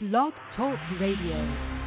Blog Talk Radio.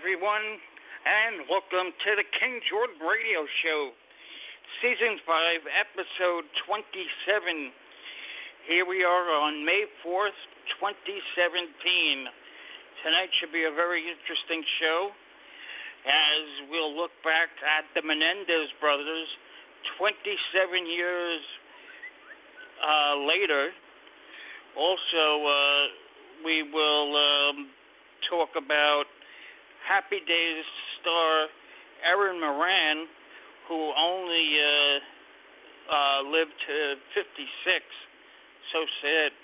Everyone, and welcome to the King Jordan Radio Show, Season 5, Episode 27. Here we are on May 4th, 2017. Tonight should be a very interesting show as we'll look back at the Menendez brothers 27 years uh, later. Also, uh, we will um, talk about Happy Days star Erin Moran, who only uh, uh, lived to 56. So sad.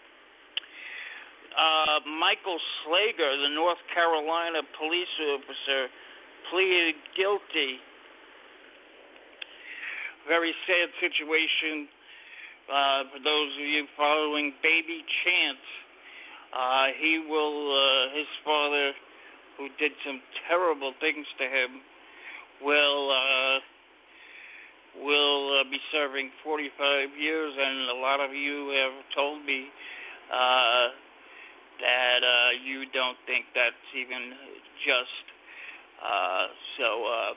Uh, Michael Slager, the North Carolina police officer, pleaded guilty. Very sad situation uh, for those of you following Baby Chance. Uh, he will, uh, his father who did some terrible things to him will uh, will uh, be serving 45 years, and a lot of you have told me uh, that uh, you don't think that's even just. Uh, so uh,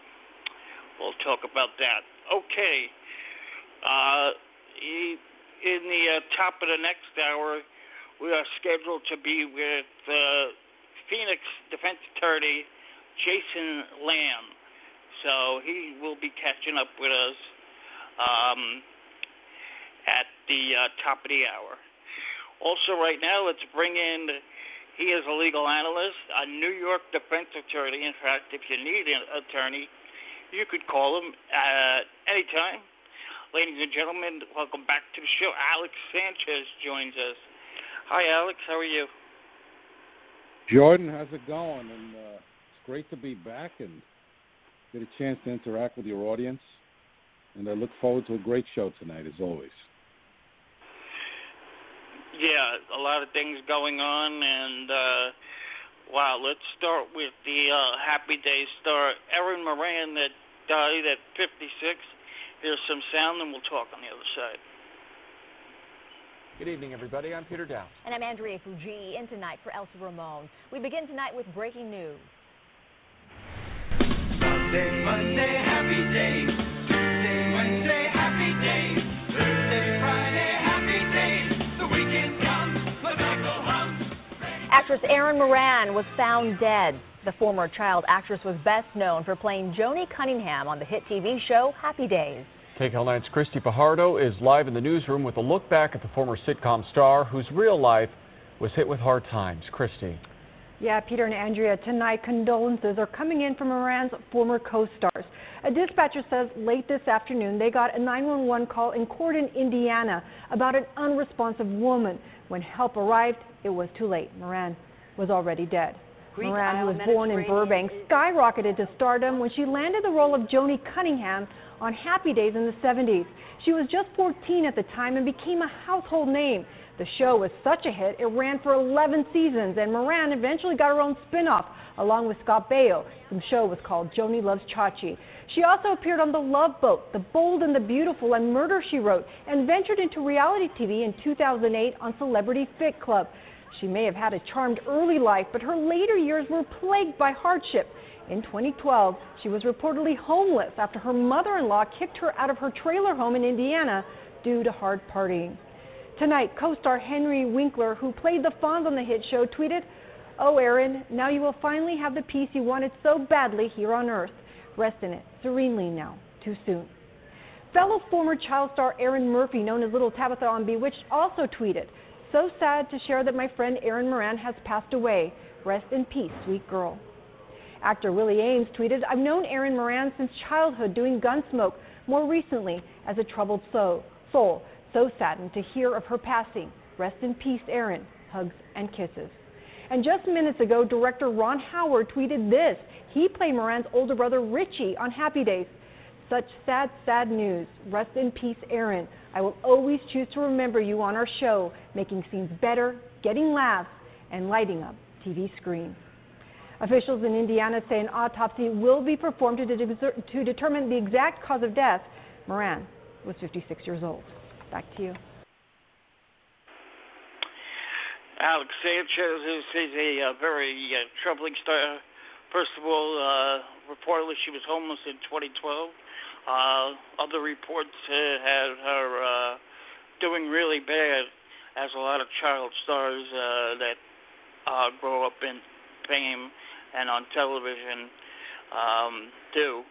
we'll talk about that. Okay. Uh, in the uh, top of the next hour, we are scheduled to be with. Uh, Phoenix defense attorney Jason Lamm. So he will be catching up with us um, at the uh, top of the hour. Also, right now, let's bring in. He is a legal analyst, a New York defense attorney. In fact, if you need an attorney, you could call him at any time. Ladies and gentlemen, welcome back to the show. Alex Sanchez joins us. Hi, Alex. How are you? Jordan, how's it going? And uh, it's great to be back and get a chance to interact with your audience. And I look forward to a great show tonight, as always. Yeah, a lot of things going on, and uh, wow, let's start with the uh, Happy Day star, Erin Moran, that died at 56. Here's some sound, and we'll talk on the other side. Good evening, everybody. I'm Peter Downs. And I'm Andrea Fujii. In tonight for Elsa Ramon. We begin tonight with breaking news. Monday, Monday, happy day. Tuesday, Wednesday, happy day. Thursday, Friday, happy day. The weekend comes, the cycle hums. Actress Erin Moran was found dead. The former child actress was best known for playing Joni Cunningham on the hit TV show Happy Days. KCAL 9's Christy Fajardo is live in the newsroom with a look back at the former sitcom star whose real life was hit with hard times. Christy. Yeah, Peter and Andrea, tonight condolences are coming in from Moran's former co-stars. A dispatcher says late this afternoon they got a 911 call in Corydon, Indiana about an unresponsive woman. When help arrived, it was too late. Moran was already dead. Greek Moran, who was born in Burbank, skyrocketed to stardom when she landed the role of Joni Cunningham on Happy Days in the 70s. She was just 14 at the time and became a household name. The show was such a hit, it ran for 11 seasons, and Moran eventually got her own spin off along with Scott Baio. The show was called Joni Loves Chachi. She also appeared on The Love Boat, The Bold and the Beautiful, and Murder She Wrote, and ventured into reality TV in 2008 on Celebrity Fit Club. She may have had a charmed early life, but her later years were plagued by hardship. In 2012, she was reportedly homeless after her mother in law kicked her out of her trailer home in Indiana due to hard partying. Tonight, co star Henry Winkler, who played the Fonz on the hit show, tweeted, Oh, Erin, now you will finally have the peace you wanted so badly here on earth. Rest in it serenely now, too soon. Fellow former child star Erin Murphy, known as Little Tabitha on Bewitched, also tweeted, So sad to share that my friend Erin Moran has passed away. Rest in peace, sweet girl. Actor Willie Aames tweeted, I've known Erin Moran since childhood doing Gunsmoke, more recently as a troubled soul. soul. So saddened to hear of her passing. Rest in peace, Erin. Hugs and kisses. And just minutes ago, director Ron Howard tweeted this. He played Moran's older brother Richie on Happy Days. Such sad, sad news. Rest in peace, Erin. I will always choose to remember you on our show, making scenes better, getting laughs, and lighting up TV screens. Officials in Indiana say an autopsy will be performed to, de- to determine the exact cause of death. Moran was 56 years old. Back to you. Alex Sanchez is, a uh, very uh, troubling story. First of all, uh, reportedly she was homeless in 2012. Uh, other reports uh, had her uh, doing really bad, as a lot of child stars uh, that uh, grow up in fame and on television um, do.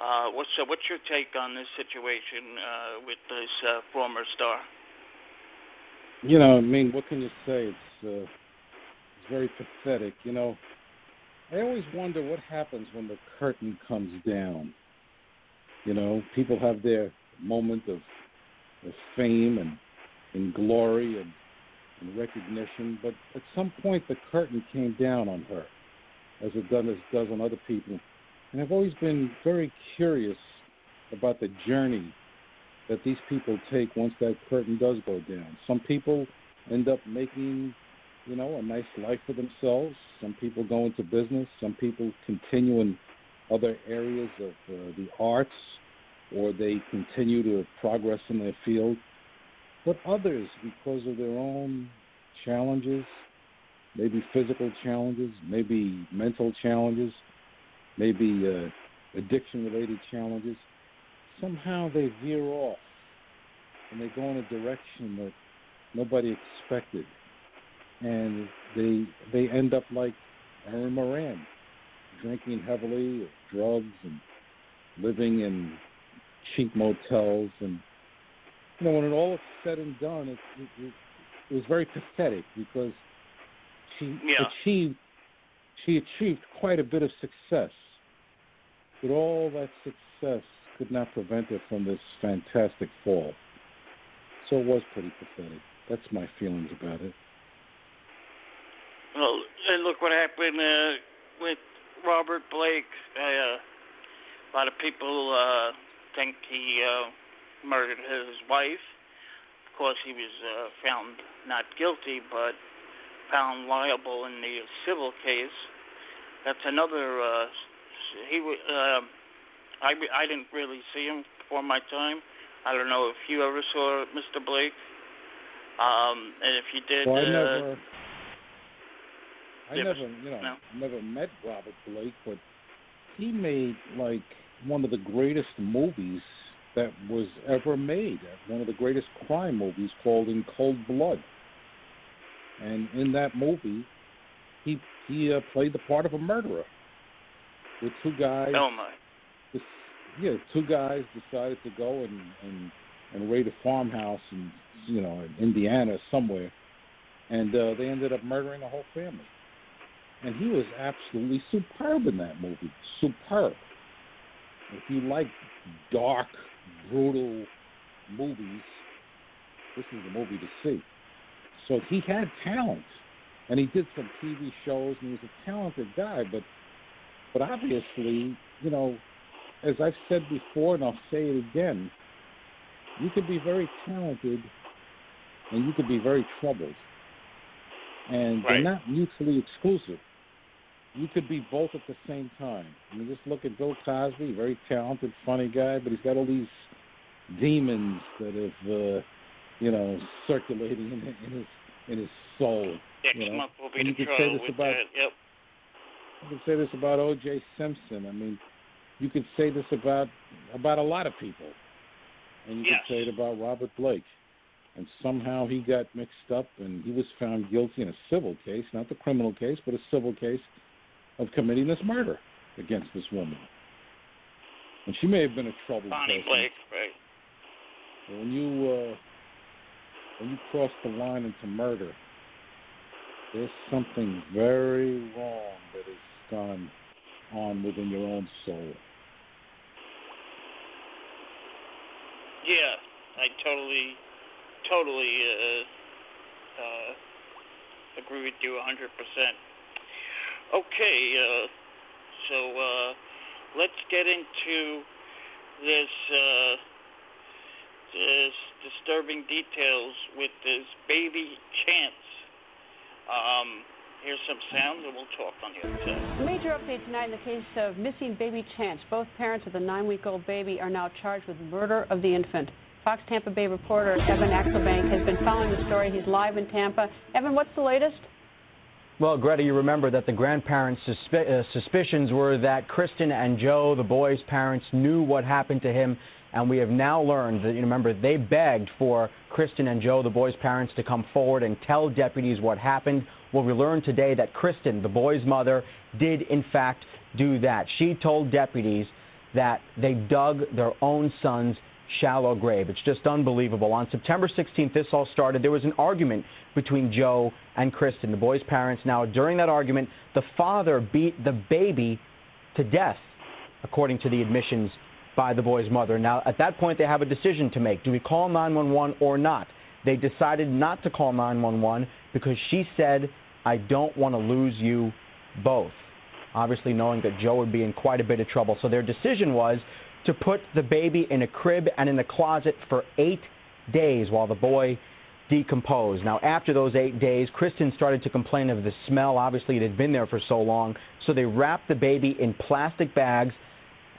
Uh, what's what's your take on this situation uh, with this uh, former star? You know, I mean, what can you say? It's uh, it's very pathetic. You know, I always wonder what happens when the curtain comes down. You know, people have their moment of, of fame and, and glory and, and recognition, but at some point the curtain came down on her, as it does, on other people. And I've always been very curious about the journey that these people take once that curtain does go down. Some people end up making, you know, a nice life for themselves. Some people go into business. Some people continue in other areas of uh, the arts, or they continue to progress in their field. But others, because of their own challenges, maybe physical challenges, maybe mental challenges, maybe uh, addiction related challenges, somehow they veer off and they go in a direction that nobody expected. And they they end up like Erin Moran, drinking heavily, drugs, and living in cheap motels. And you know, when it all is said and done, it, it, it, it was very pathetic because she Yeah. achieved she achieved quite a bit of success. But all that success could not prevent her from this fantastic fall. So it was pretty pathetic. That's my feelings about it. Well, and look what happened uh, with Robert Blake. Uh, a lot of people uh, think he uh, murdered his wife. Of course, he was uh, found not guilty, but found liable in the civil case. That's another. Uh, he. Uh, I I didn't really see him before my time. I don't know if you ever saw Mr. Blake. Um, and if you did, Well, I uh, never, I never, you know, no. never met Robert Blake, but he made like one of the greatest movies that was ever made. One of the greatest crime movies called In Cold Blood. And in that movie, he he uh, played the part of a murderer with two guys. oh my. this, yeah, two guys decided to go and and and raid a farmhouse in you know in Indiana somewhere, and uh, they ended up murdering the whole family. and he was absolutely superb in that movie. Superb. If you like dark, brutal movies, this is the movie to see. So he had talent, and he did some TV shows, and he was a talented guy. But, but obviously, you know, as I've said before, and I'll say it again, you could be very talented, and you could be very troubled, and Right. they're not mutually exclusive. You could be both at the same time. I mean, just look at Bill Cosby, very talented, funny guy, but he's got all these demons that have, uh, you know, circulating in, in his in his soul. Next you know? month will be and the you trial with about that. Yep. you can say this about O.J. Simpson. I mean, you could say this about about a lot of people, and you Yes. could say it about Robert Blake. And somehow he got mixed up, and he was found guilty in a civil case, not the criminal case, but a civil case of committing this murder against this woman. And she may have been a troubled Bonnie person. Blake, right? When you uh, when you cross the line into murder, there's something very wrong that is gone on within your own soul. Yeah, I totally, totally uh, uh, agree with you 100%. Okay, uh, so uh, let's get into this, uh, this disturbing details with this baby Chance. Um, here's some sound, and we'll talk on the other side. Major update tonight in the case of missing baby Chance. Both parents of the nine week old baby are now charged with murder of the infant. Fox Tampa Bay reporter Evan Axelbank has been following the story. He's live in Tampa. Evan, what's the latest? Well, Greta, you remember that the grandparents' suspi- uh, suspicions were that Kristen and Joe, the boy's parents, knew what happened to him, and we have now learned that, you remember, they begged for Kristen and Joe, the boy's parents, to come forward and tell deputies what happened. Well, we learned today that Kristen, the boy's mother, did in fact do that. She told deputies that they dug their own son's shallow grave. It's just unbelievable. On September 16th, this all started. There was an argument between Joe and Kristen, the boy's parents. Now, during that argument, the father beat the baby to death, according to the admissions by the boy's mother. Now, at that point, they have a decision to make. Do we call 911 or not? They decided not to call 911 because she said, I don't want to lose you both. Obviously, knowing that Joe would be in quite a bit of trouble. So their decision was to put the baby in a crib and in the closet for eight days while the boy decomposed. Now, after those eight days, Kristen started to complain of the smell. Obviously, it had been there for so long. So they wrapped the baby in plastic bags,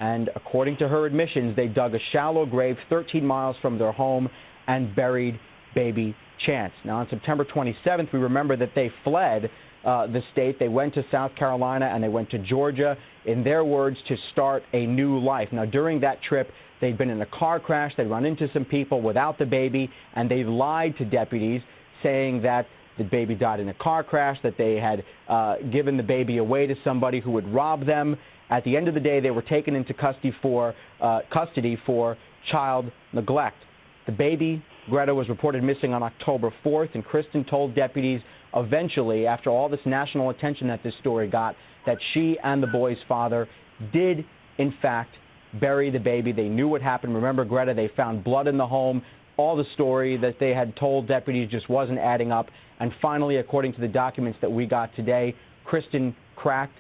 and according to her admissions, they dug a shallow grave 13 miles from their home and buried baby Chance. Now, on September 27th, we remember that they fled uh, the state. They went to South Carolina and they went to Georgia, in their words, to start a new life. Now, during that trip, they'd been in a car crash, they'd run into some people without the baby, and they lied to deputies, saying that the baby died in a car crash, that they had uh, given the baby away to somebody who would rob them. At the end of the day, they were taken into custody for uh, custody for child neglect. The baby, Greta, was reported missing on October 4th, and Kristen told deputies eventually, after all this national attention that this story got, that she and the boy's father did, in fact, bury the baby. They knew what happened. Remember, Greta, they found blood in the home. All the story that they had told deputies just wasn't adding up. And finally, according to the documents that we got today, Kristen cracked.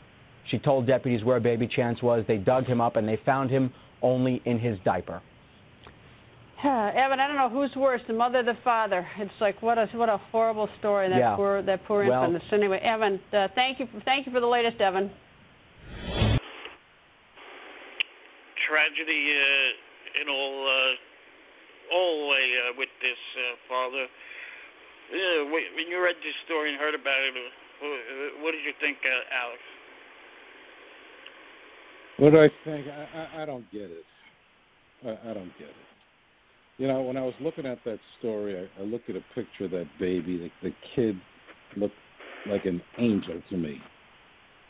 She told deputies where baby Chance was. They dug him up and they found him only in his diaper. Evan, I don't know who's worse, the mother or the father. It's like what a what a horrible story that Yeah. poor that poor Well- infant. So anyway, Evan, uh, thank you for, thank you for the latest, Evan. tragedy uh, in all uh, all way uh, with this uh, father. Yeah, when you read this story and heard about it, uh, what did you think, uh, Alex? What do I think? I, I, I don't get it. I, I don't get it. You know, when I was looking at that story, I, I looked at a picture of that baby. The, the kid looked like an angel to me.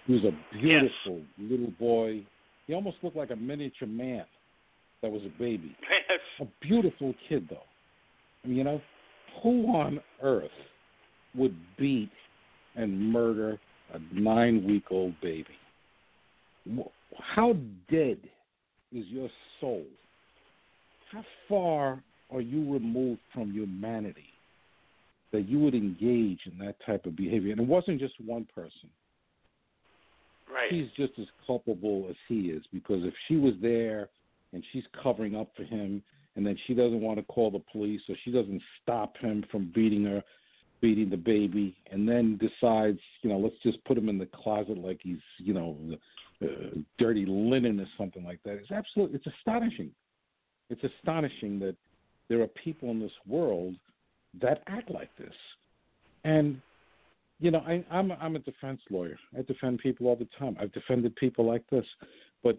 He was a beautiful little boy. He almost looked like a miniature man that was a baby. Yes. A beautiful kid, though. I mean, you know, who on earth would beat and murder a nine week old baby. How dead is your soul? How far are you removed from humanity that you would engage in that type of behavior? And it wasn't just one person. Right. She's just as culpable as he is because if she was there and she's covering up for him and then she doesn't want to call the police or she doesn't stop him from beating her beating the baby and then decides you know let's just put him in the closet like he's you know uh, dirty linen or something like that. It's absolutely it's astonishing. It's astonishing that there are people in this world that act like this. And you know I, i'm i'm a defense lawyer. I defend people all the time. I've defended people like this. But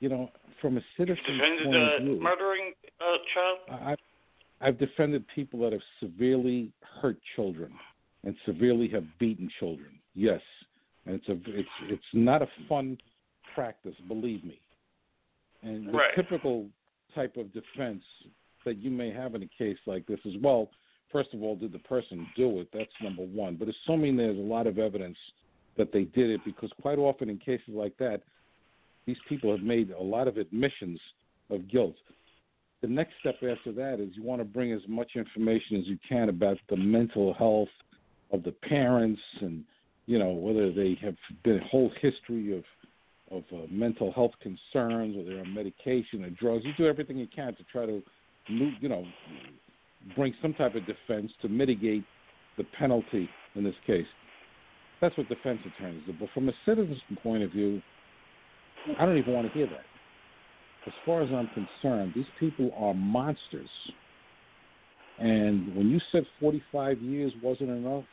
you know from a citizen Defended point of uh, view murdering a child. I, I've defended people that have severely hurt children and severely have beaten children. Yes, and it's a it's it's not a fun practice, believe me. And the Right. typical type of defense that you may have in a case like this is well, first of all, did the person do it? That's number one. But assuming there's a lot of evidence that they did it, because quite often in cases like that, these people have made a lot of admissions of guilt the next step after that is you want to bring as much information as you can about the mental health of the parents and you know whether they have been a whole history of of uh, mental health concerns or they're on medication or drugs you do everything you can to try to you know bring some type of defense to mitigate the penalty in this case. That's what defense attorneys do. But from a citizen's point of view i don't even want to hear that. As far as I'm concerned, these people are monsters. And when you said 45 years wasn't enough,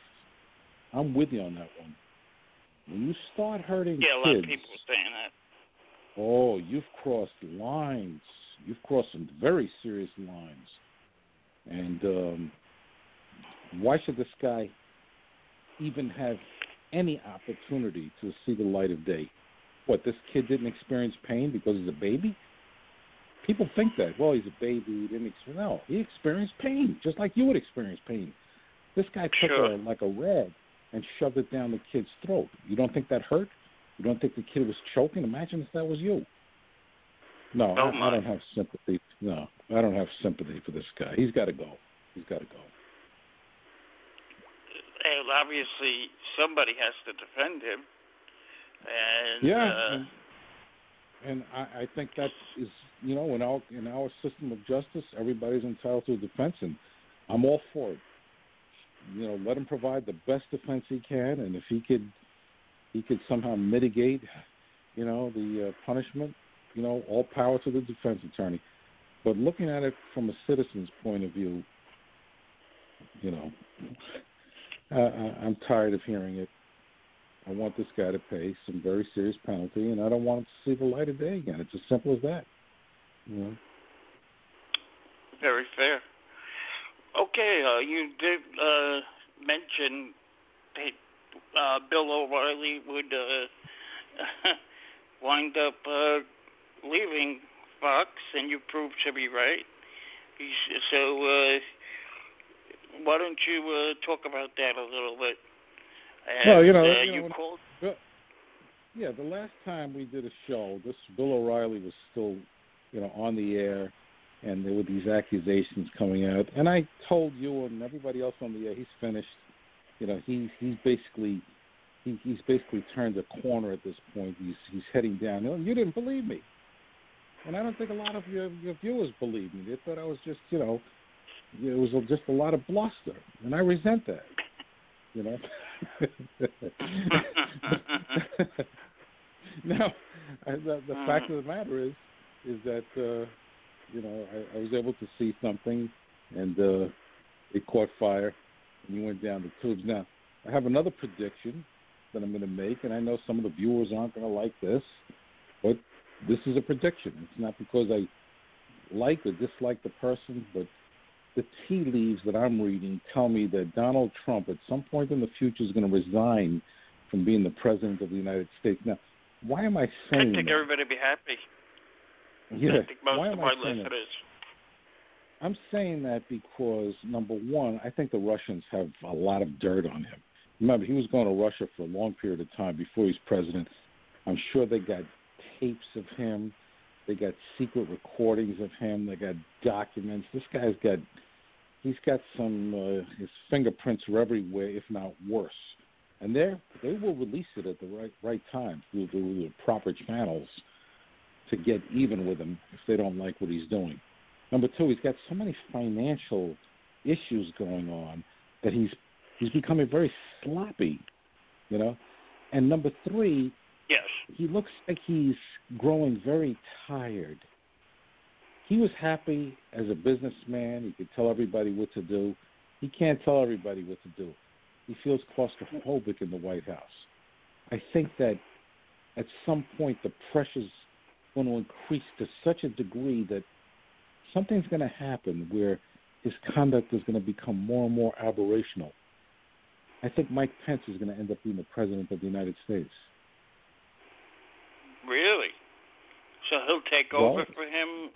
I'm with you on that one. When you start hurting Yeah, a lot kids, of people saying that. oh, you've crossed lines. You've crossed some very serious lines. And um, why should this guy even have any opportunity to see the light of day? What, this kid didn't experience pain because he's a baby? People think that. Well, he's a baby. He didn't experience. No, he experienced pain, just like you would experience pain. This guy took Sure. a, like a rag and shoved it down the kid's throat. You don't think that hurt? You don't think the kid was choking? Imagine if that was you. No, Oh, I. I don't have sympathy. No, I don't have sympathy for this guy. He's got to go. He's got to go. And obviously, somebody has to defend him. And Yeah, uh, and, and I, I think that is you know in our in our system of justice, everybody's entitled to a defense, and I'm all for it. You know, let him provide the best defense he can, and if he could he could somehow mitigate, you know, the uh, punishment, you know, all power to the defense attorney. But looking at it from a citizen's point of view, you know, I, I, I'm tired of hearing it. I want this guy to pay some very serious penalty, and I don't want him to see the light of day again. It's as simple as that. You know. very fair. Okay, uh, you did uh, mention that uh, Bill O'Reilly would uh, wind up uh, leaving Fox, and you proved to be right. So, uh, why don't you uh, talk about that a little bit? And, Well, you know, uh, you know, you when- called. Yeah, the last time we did a show, this Bill O'Reilly was still, you know, on the air, and there were these accusations coming out. And I told you and everybody else on the air, he's finished. You know, he's he's basically he, he's basically turned a corner at this point. He's he's heading down. You didn't believe me, and I don't think a lot of your your viewers believed me. They thought I was just, you know, it was just a lot of bluster, and I resent that. You know. now, the, the fact of the matter is, is that uh, you know I, I was able to see something, and uh, it caught fire, and you went down the tubes. Now, I have another prediction that I'm going to make, and I know some of the viewers aren't going to like this, but this is a prediction. It's not because I like or dislike the person, but the tea leaves that I'm reading tell me that Donald Trump, at some point in the future, is going to resign from being the president of the United States. Now, why am I saying? I think that? everybody be happy. Yeah, I think most why of my I saying that? listeners. I'm saying that because number one, I think the Russians have a lot of dirt on him. Remember, he was going to Russia for a long period of time before he was president. I'm sure they got tapes of him. They got secret recordings of him. They got documents. This guy's got he's got some uh, his fingerprints are everywhere, if not worse. And they they will release it at the right right time through, through the proper channels to get even with him if they don't like what he's doing. Number two, he's got so many financial issues going on that he's he's becoming very sloppy, you know. And number three, Yes. he looks like he's growing very tired. He was happy as a businessman. He could tell everybody what to do. He can't tell everybody what to do. He feels claustrophobic in the White House. I think that at some point the pressure's going to increase to such a degree that something's going to happen where his conduct is going to become more and more aberrational. I think Mike Pence is going to end up being the president of the United States. Really? So he'll take Well, over for him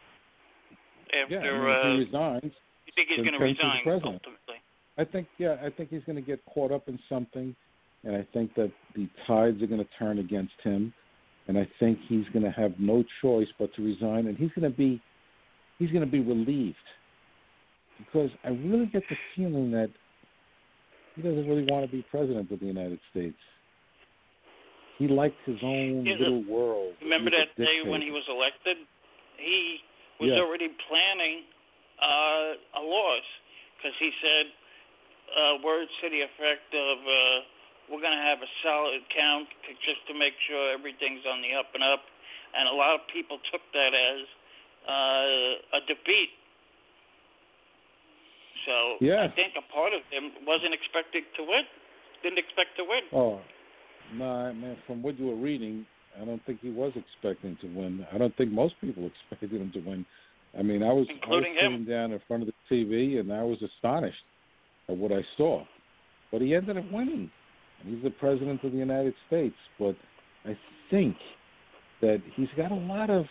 after. Yeah, I mean, uh, he resigns. you think he's going to resign ultimately? I think yeah, I think he's going to get caught up in something, and I think that the tides are going to turn against him, and I think he's going to have no choice but to resign, and he's going to be he's going to be relieved because I really get the feeling that he doesn't really want to be president of the United States. He liked his own Yeah, the- little world. Remember that day when he was elected? He was Yeah. already planning uh, a loss because he said uh, words to the effect of uh, we're going to have a solid count to, just to make sure everything's on the up and up. And a lot of people took that as uh, a defeat. So Yeah. I think a part of him wasn't expected to win. Didn't expect to win. Oh, no, I mean, from what you were reading, I don't think he was expecting to win. I don't think most people expected him to win. I mean, I was, I was Including him. sitting down in front of the TV and I was astonished at what I saw. But he ended up winning. He's the president of the United States. But I think that he's got a lot of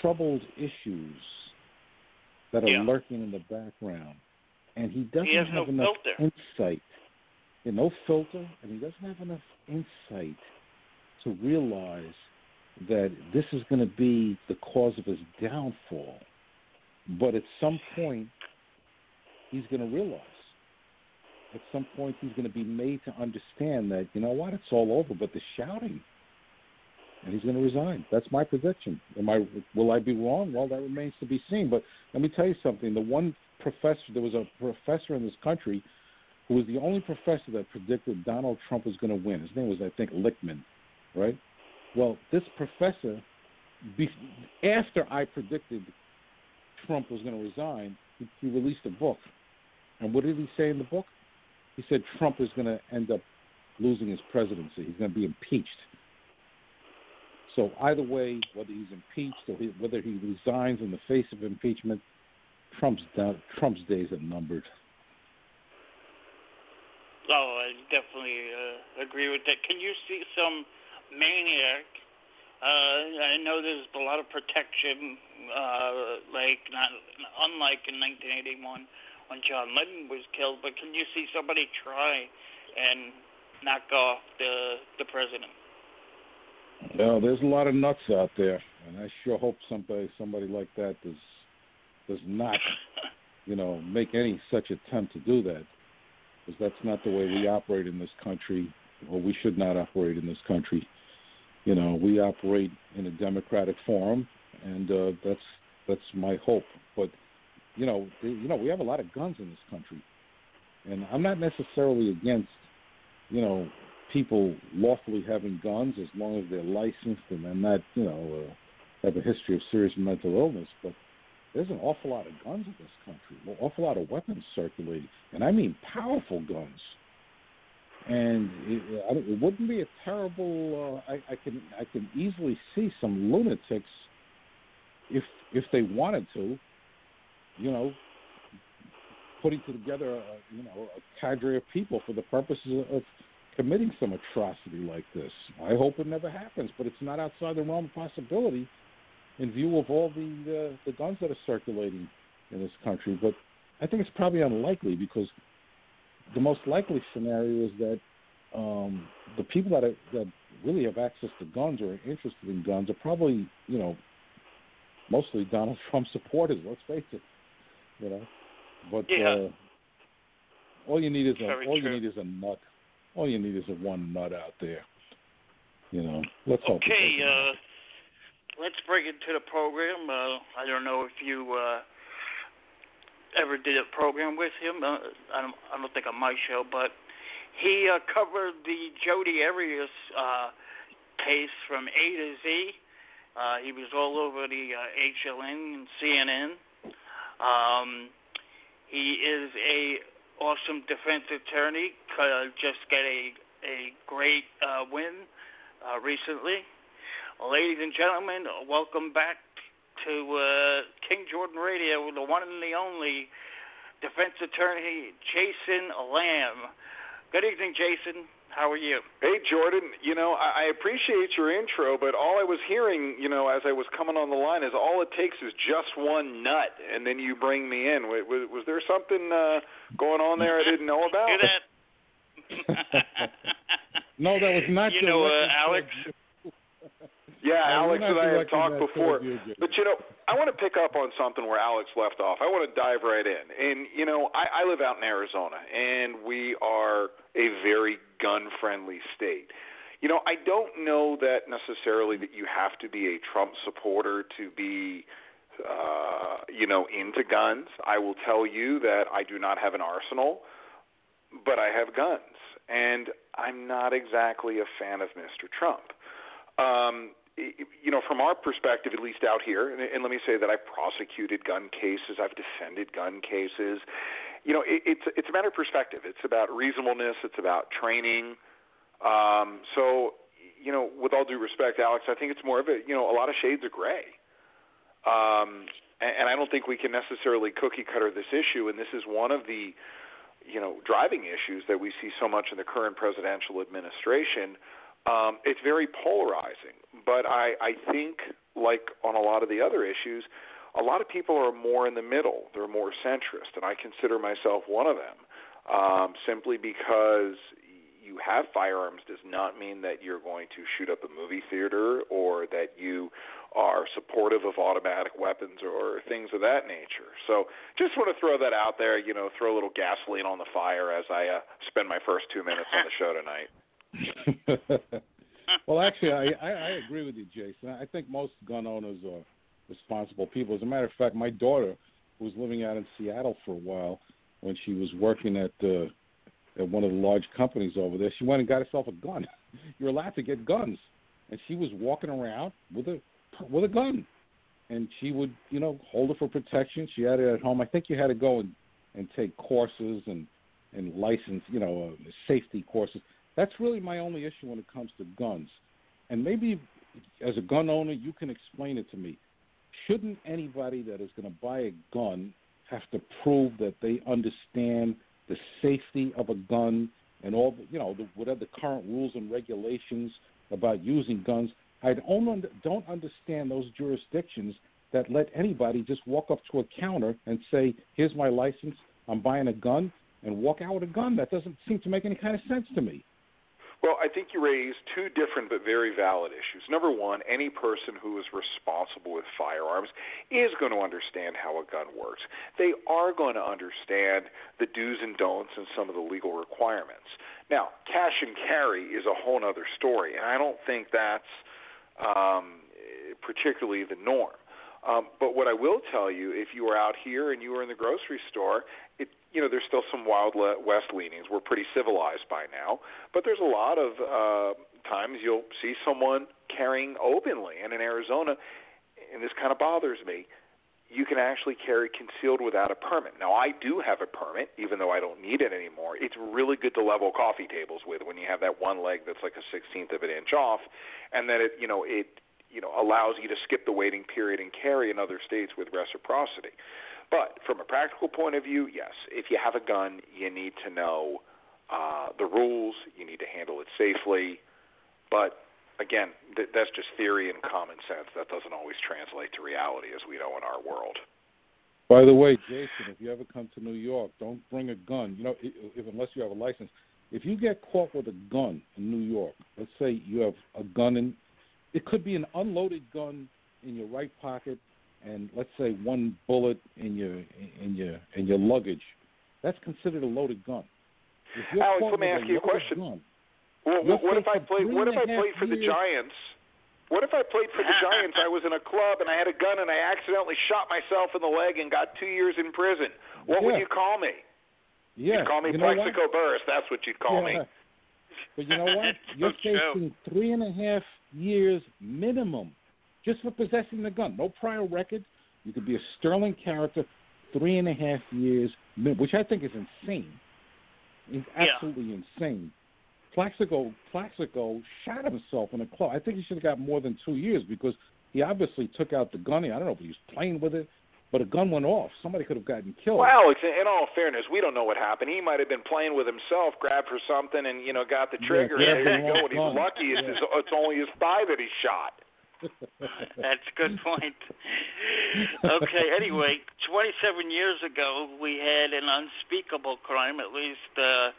troubled issues that are Yeah. lurking in the background. And he doesn't has have no enough filter. insight. Yeah, no filter, and he doesn't have enough insight to realize that this is going to be the cause of his downfall. But at some point, he's going to realize. At some point, he's going to be made to understand that, you know what, it's all over, but the shouting. And he's going to resign. That's my prediction. Am I? Will I be wrong? Well, that remains to be seen. But let me tell you something. The one professor, there was a professor in this country who was the only professor that predicted Donald Trump was going to win. His name was, I think, Lichtman, right? Well, this professor, after I predicted Trump was going to resign, he released a book. And what did he say in the book? He said Trump is going to end up losing his presidency. He's going to be impeached. So either way, whether he's impeached or he, whether he resigns in the face of impeachment, Trump's down, Trump's days are numbered. Oh, I definitely uh, agree with that. Can you see some maniac? Uh, I know there's a lot of protection, uh, like not unlike in 1981 when John Lennon was killed. But can you see somebody try and knock off the the president? Well, there's a lot of nuts out there, and I sure hope somebody somebody like that does does not, you know, make any such attempt to do that, because that's not the way we operate in this country, or we should not operate in this country. You know, we operate in a democratic forum, and uh, that's that's my hope. But you know, you know, we have a lot of guns in this country, and I'm not necessarily against, you know, people lawfully having guns as long as they're licensed and they're not, you know, uh, have a history of serious mental illness. But there's an awful lot of guns in this country, an awful lot of weapons circulating, and I mean powerful guns. And it, it wouldn't be a terrible. Uh, I, I can I can easily see some lunatics, if if they wanted to, you know, putting together a, you know a cadre of people for the purposes of committing some atrocity like this. I hope it never happens, but it's not outside the realm of possibility in view of all the uh, the guns that are circulating in this country. But I think it's probably unlikely because the most likely scenario is that um, the people that are, that really have access to guns or are interested in guns are probably you know mostly Donald Trump supporters. Let's face it, you know. But Yeah. uh, all you need is a Very all true. you need is a nut. All you need is a one nut out there. You know. Let's hope. Okay, uh, let's bring it to the program. Uh, I don't know if you uh, ever did a program with him. Uh, I don't. I don't think on my show, but he uh, covered the Jodi Arias uh, case from A to Z. Uh, he was all over the uh, HLN and CNN. Um, he is a awesome defense attorney. Uh, just got a a great uh, win uh, recently. Ladies and gentlemen, welcome back to uh, King Jordan Radio, with the one and the only defense attorney, Jason Lamm. Good evening, Jason. How are you? Hey Jordan, you know I, I appreciate your intro, but all I was hearing, you know, as I was coming on the line, is all it takes is just one nut, and then you bring me in. Was, was, was there something uh, going on there I didn't know about? Hear that? no, that was not you know, uh, Alex. Yeah, Alex and I have talked before. you, But you know, I want to pick up on something where Alex left off. I want to dive right in. And you know, I, I live out in Arizona, and we are a very gun-friendly state. You know, I don't know that necessarily that you have to be a Trump supporter to be, uh, you know, into guns. I will tell you that I do not have an arsenal, but I have guns, and I'm not exactly a fan of Mr. Trump. Um, you know, from our perspective, at least out here, and, and let me say that I've prosecuted gun cases, I've defended gun cases. You know, it, it's it's a matter of perspective. It's about reasonableness. It's about training. Um, so, you know, with all due respect, Alex, I think it's more of a you know a lot of shades of gray. Um, and, and I don't think we can necessarily cookie cutter this issue. And this is one of the you know driving issues that we see so much in the current presidential administration. Um, it's very polarizing, but I, I think, like on a lot of the other issues, a lot of people are more in the middle. They're more centrist, and I consider myself one of them. Um, simply because you have firearms does not mean that you're going to shoot up a movie theater or that you are supportive of automatic weapons or things of that nature. So just want to throw that out there, you know, throw a little gasoline on the fire as I uh, spend my first two minutes on the show tonight. well, actually, I, I, I agree with you, Jason. I think most gun owners are responsible people. As a matter of fact, my daughter, who was living out in Seattle for a while, when she was working at uh, at one of the large companies over there, she went and got herself a gun. You're allowed to get guns, and she was walking around with a with a gun, and she would, you know, hold it for protection. She had it at home. I think you had to go and and take courses and and license, you know, uh, safety courses. That's really my only issue when it comes to guns. And maybe as a gun owner, you can explain it to me. Shouldn't anybody that is going to buy a gun have to prove that they understand the safety of a gun and all, the, you know, the, whatever the current rules and regulations about using guns? I don't don't understand those jurisdictions that let anybody just walk up to a counter and say, "Here's my license. I'm buying a gun," and walk out with a gun. That doesn't seem to make any kind of sense to me. Well, I think you raise two different but very valid issues. Number one, any person who is responsible with firearms is going to understand how a gun works. They are going to understand the do's and don'ts and some of the legal requirements. Now, cash and carry is a whole other story, and I don't think that's um, particularly the norm. Um, but what I will tell you, if you are out here and you are in the grocery store, it, you know, there's still some wild west leanings. We're pretty civilized by now, but there's a lot of uh, times you'll see someone carrying openly, and in Arizona, and this kind of bothers me. You can actually carry concealed without a permit. Now, I do have a permit, even though I don't need it anymore. It's really good to level coffee tables with when you have that one leg that's like a sixteenth of an inch off, and that it, you know, it you know allows you to skip the waiting period and carry in other states with reciprocity. But from a practical point of view, yes, if you have a gun, you need to know uh, the rules. You need to handle it safely. But again, th- that's just theory and common sense. That doesn't always translate to reality, as we know in our world. By the way, Jason, if you ever come to New York, don't bring a gun. You know, if unless you have a license. If you get caught with a gun in New York, let's say you have a gun in, it could be an unloaded gun in your right pocket, and let's say one bullet in your in your in your luggage. That's considered a loaded gun. Alex, let me ask you a question. gun, Well, what if I played? What if I played for the. Giants? What if I played for the Giants? I was in a club and I had a gun and I accidentally shot myself in the leg and got two years in prison. What would you call me? yeah, You'd call me you? Plaxico Burress. That's what you'd call me. But you know what? You're facing three and a half years minimum just for possessing the gun. No prior record. You could be a sterling character. Three and a half years, which I think is insane. It's Yeah. absolutely insane. Plaxico Plaxico shot himself in a club. I think he should have got more than two years because he obviously took out the gun. I don't know if he was playing with it, but a gun went off. Somebody could have gotten killed. Well, Alex, in in all fairness, we don't know what happened. He might have been playing with himself, grabbed for something, and you know got the trigger. yeah, and there you go. And he's lucky it's, Yeah. his, it's only his thigh that he shot. That's a good point. okay, anyway, 27 years ago, we had an unspeakable crime, at least uh,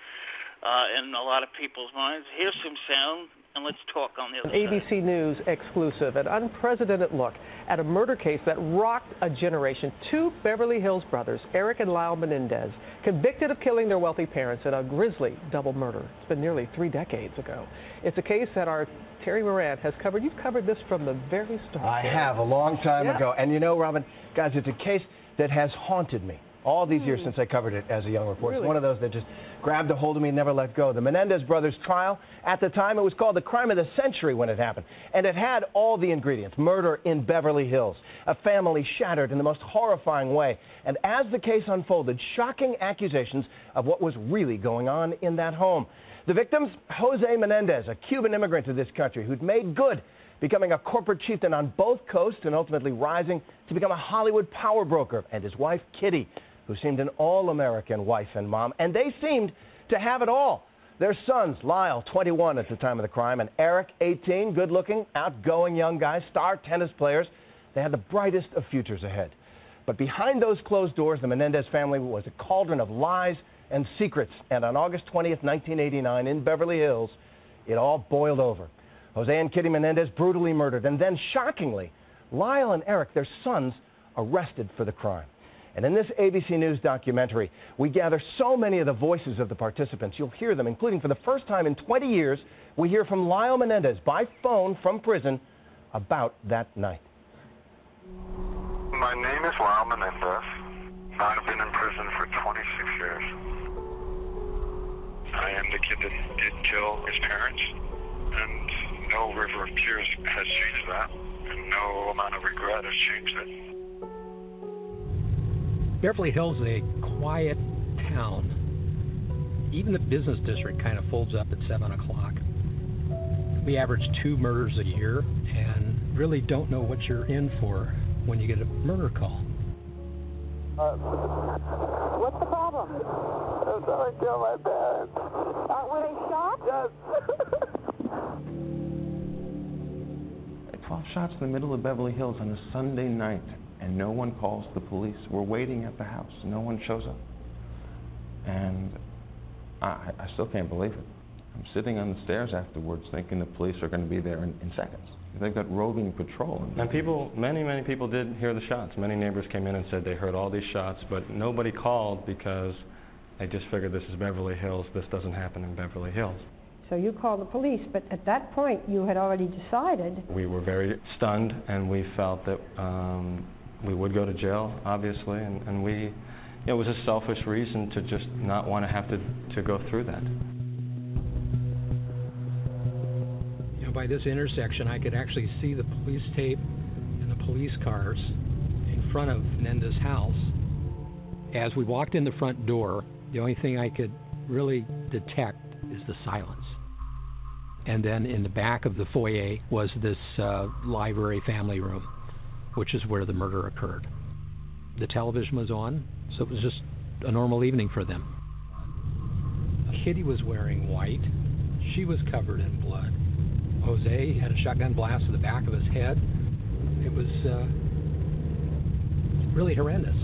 uh, in a lot of people's minds. Here's some sound, and let's talk on the other side. ABC News exclusive, an unprecedented look at a murder case that rocked a generation. Two Beverly Hills brothers, Eric and Lyle Menendez, convicted of killing their wealthy parents in a grisly double murder. It's been nearly three decades ago. It's a case that our Terry Moran has covered. You've covered this from the very start. I have a long time Yeah. ago. And you know, Robin, guys, it's a case that has haunted me all these years since I covered it as a young reporter. Hmm. Really? It's one of those that just grabbed a hold of me and never let go. The Menendez brothers trial, at the time, it was called the crime of the century when it happened. And it had all the ingredients murder in Beverly Hills, a family shattered in the most horrifying way. And as the case unfolded, shocking accusations of what was really going on in that home. The victims, Jose Menendez, a Cuban immigrant to this country who'd made good becoming a corporate chieftain on both coasts and ultimately rising to become a Hollywood power broker, and his wife, Kitty, who seemed an all American wife and mom. And they seemed to have it all. Their sons, Lyle, 21 at the time of the crime, and Eric, 18, good looking, outgoing young guys, star tennis players. They had the brightest of futures ahead. But behind those closed doors, the Menendez family was a cauldron of lies and secrets. And on August 20th, 1989, in Beverly Hills, it all boiled over. Jose and Kitty Menendez brutally murdered, and then shockingly, Lyle and Eric, their sons, arrested for the crime. And in this ABC News documentary, we gather so many of the voices of the participants. You'll hear them, including for the first time in 20 years, we hear from Lyle Menendez by phone from prison about that night. My name is Lyle Menendez. I've been in prison for 26 years. I am the kid that did kill his parents, and no river of tears has changed that, and no amount of regret has changed it. Beverly Hills is a quiet town. Even the business district kind of folds up at 7 o'clock. We average two murders a year and really don't know what you're in for when you get a murder call. What's the problem? Someone killed my parents. Uh, were they shot? Yes. 12 shots in the middle of Beverly Hills on a Sunday night, and no one calls the police. We're waiting at the house. No one shows up. And I, I still can't believe it. I'm sitting on the stairs afterwards thinking the police are going to be there in, in seconds. They've got roving patrol. And people, many, many people did hear the shots. Many neighbors came in and said they heard all these shots, but nobody called because they just figured this is Beverly Hills. This doesn't happen in Beverly Hills. So you called the police, but at that point you had already decided. We were very stunned, and we felt that um, we would go to jail, obviously, and, and we, it was a selfish reason to just not want to have to, to go through that. By this intersection, I could actually see the police tape and the police cars in front of Menendez's house. As we walked in the front door, the only thing I could really detect is the silence. And then in the back of the foyer was this uh, library family room, which is where the murder occurred. The television was on, so it was just a normal evening for them. Kitty was wearing white. She was covered in blood. Jose he had a shotgun blast to the back of his head. It was uh, really horrendous.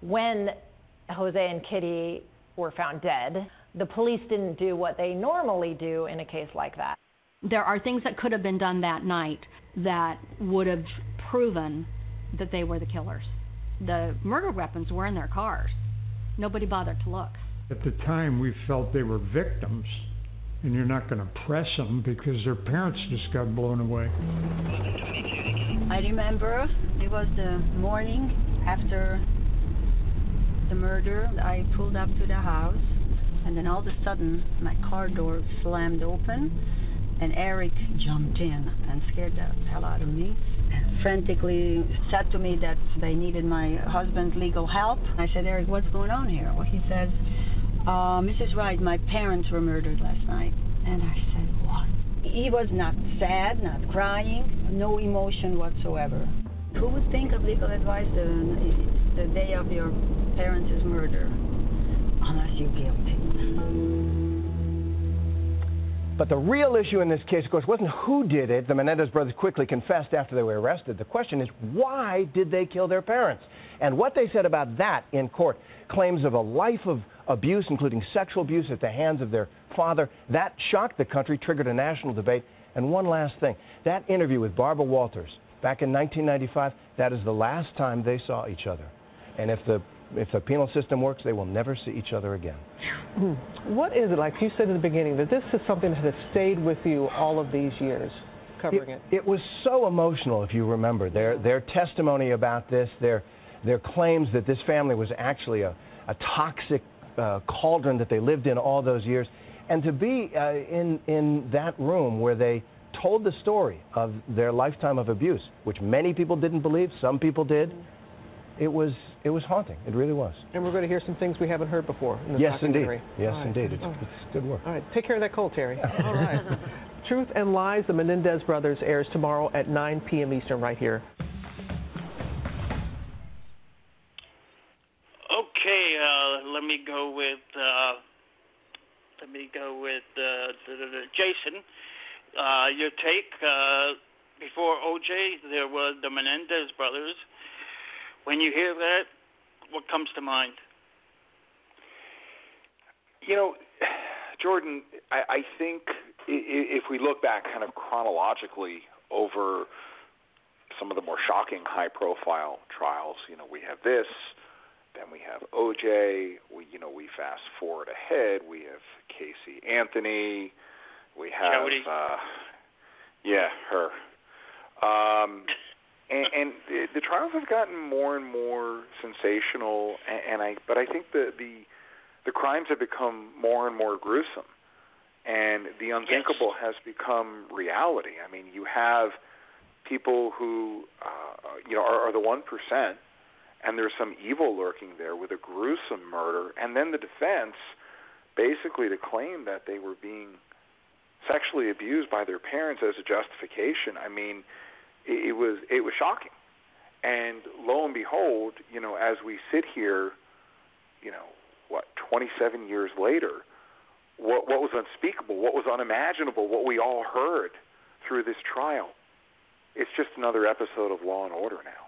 When Jose and Kitty were found dead, the police didn't do what they normally do in a case like that. There are things that could have been done that night that would have proven that they were the killers. The murder weapons were in their cars. Nobody bothered to look. At the time, we felt they were victims, and you're not going to press them because their parents just got blown away. I remember it was the morning after the murder. I pulled up to the house, and then all of a sudden, my car door slammed open, and Eric jumped in and scared the hell out of me. Frantically said to me that they needed my husband's legal help. I said, Eric, what's going on here? Well, he says, uh, Mrs. Wright, my parents were murdered last night. And I said, what? He was not sad, not crying, no emotion whatsoever. Who would think of legal advice the, the day of your parents' murder unless you're guilty? But the real issue in this case, of course, wasn't who did it. The Menendez brothers quickly confessed after they were arrested. The question is, why did they kill their parents? And what they said about that in court claims of a life of abuse, including sexual abuse at the hands of their father. That shocked the country, triggered a national debate. And one last thing that interview with Barbara Walters back in 1995, that is the last time they saw each other. And if the if the penal system works, they will never see each other again. Hmm. What is it, like you said in the beginning, that this is something that has stayed with you all of these years, covering it? It, it was so emotional, if you remember. Their, their testimony about this, their, their claims that this family was actually a, a toxic uh, cauldron that they lived in all those years. And to be uh, in, in that room where they told the story of their lifetime of abuse, which many people didn't believe, some people did, it was, it was haunting. It really was. And we're going to hear some things we haven't heard before in the Yes, indeed. Yes, right. indeed. It's, it's good work. All right, take care of that cold, Terry. All right. Truth and Lies, the Menendez Brothers, airs tomorrow at 9 p.m. Eastern, right here. Go with uh, let me go with uh, Jason. Uh, your take uh, before OJ, there were the Menendez brothers. When you hear that, what comes to mind? You know, Jordan, I, I think if we look back kind of chronologically over some of the more shocking high profile trials, you know, we have this, then we have OJ, we you know, we fast forward ahead, we have Casey Anthony, we have Jodi. uh yeah, her. Um and, and the, the trials have gotten more and more sensational and, and I but I think the the the crimes have become more and more gruesome and the unthinkable has become reality. I mean, you have people who uh, you know are, are the one percent, and there's some evil lurking there with a gruesome murder, and then the defense basically to claim that they were being sexually abused by their parents as a justification. I mean, it, it was it was shocking, and lo and behold, you know, as we sit here, you know, what 27 years later what what was unspeakable, what was unimaginable, what we all heard through this trial. It's just another episode of Law and Order now.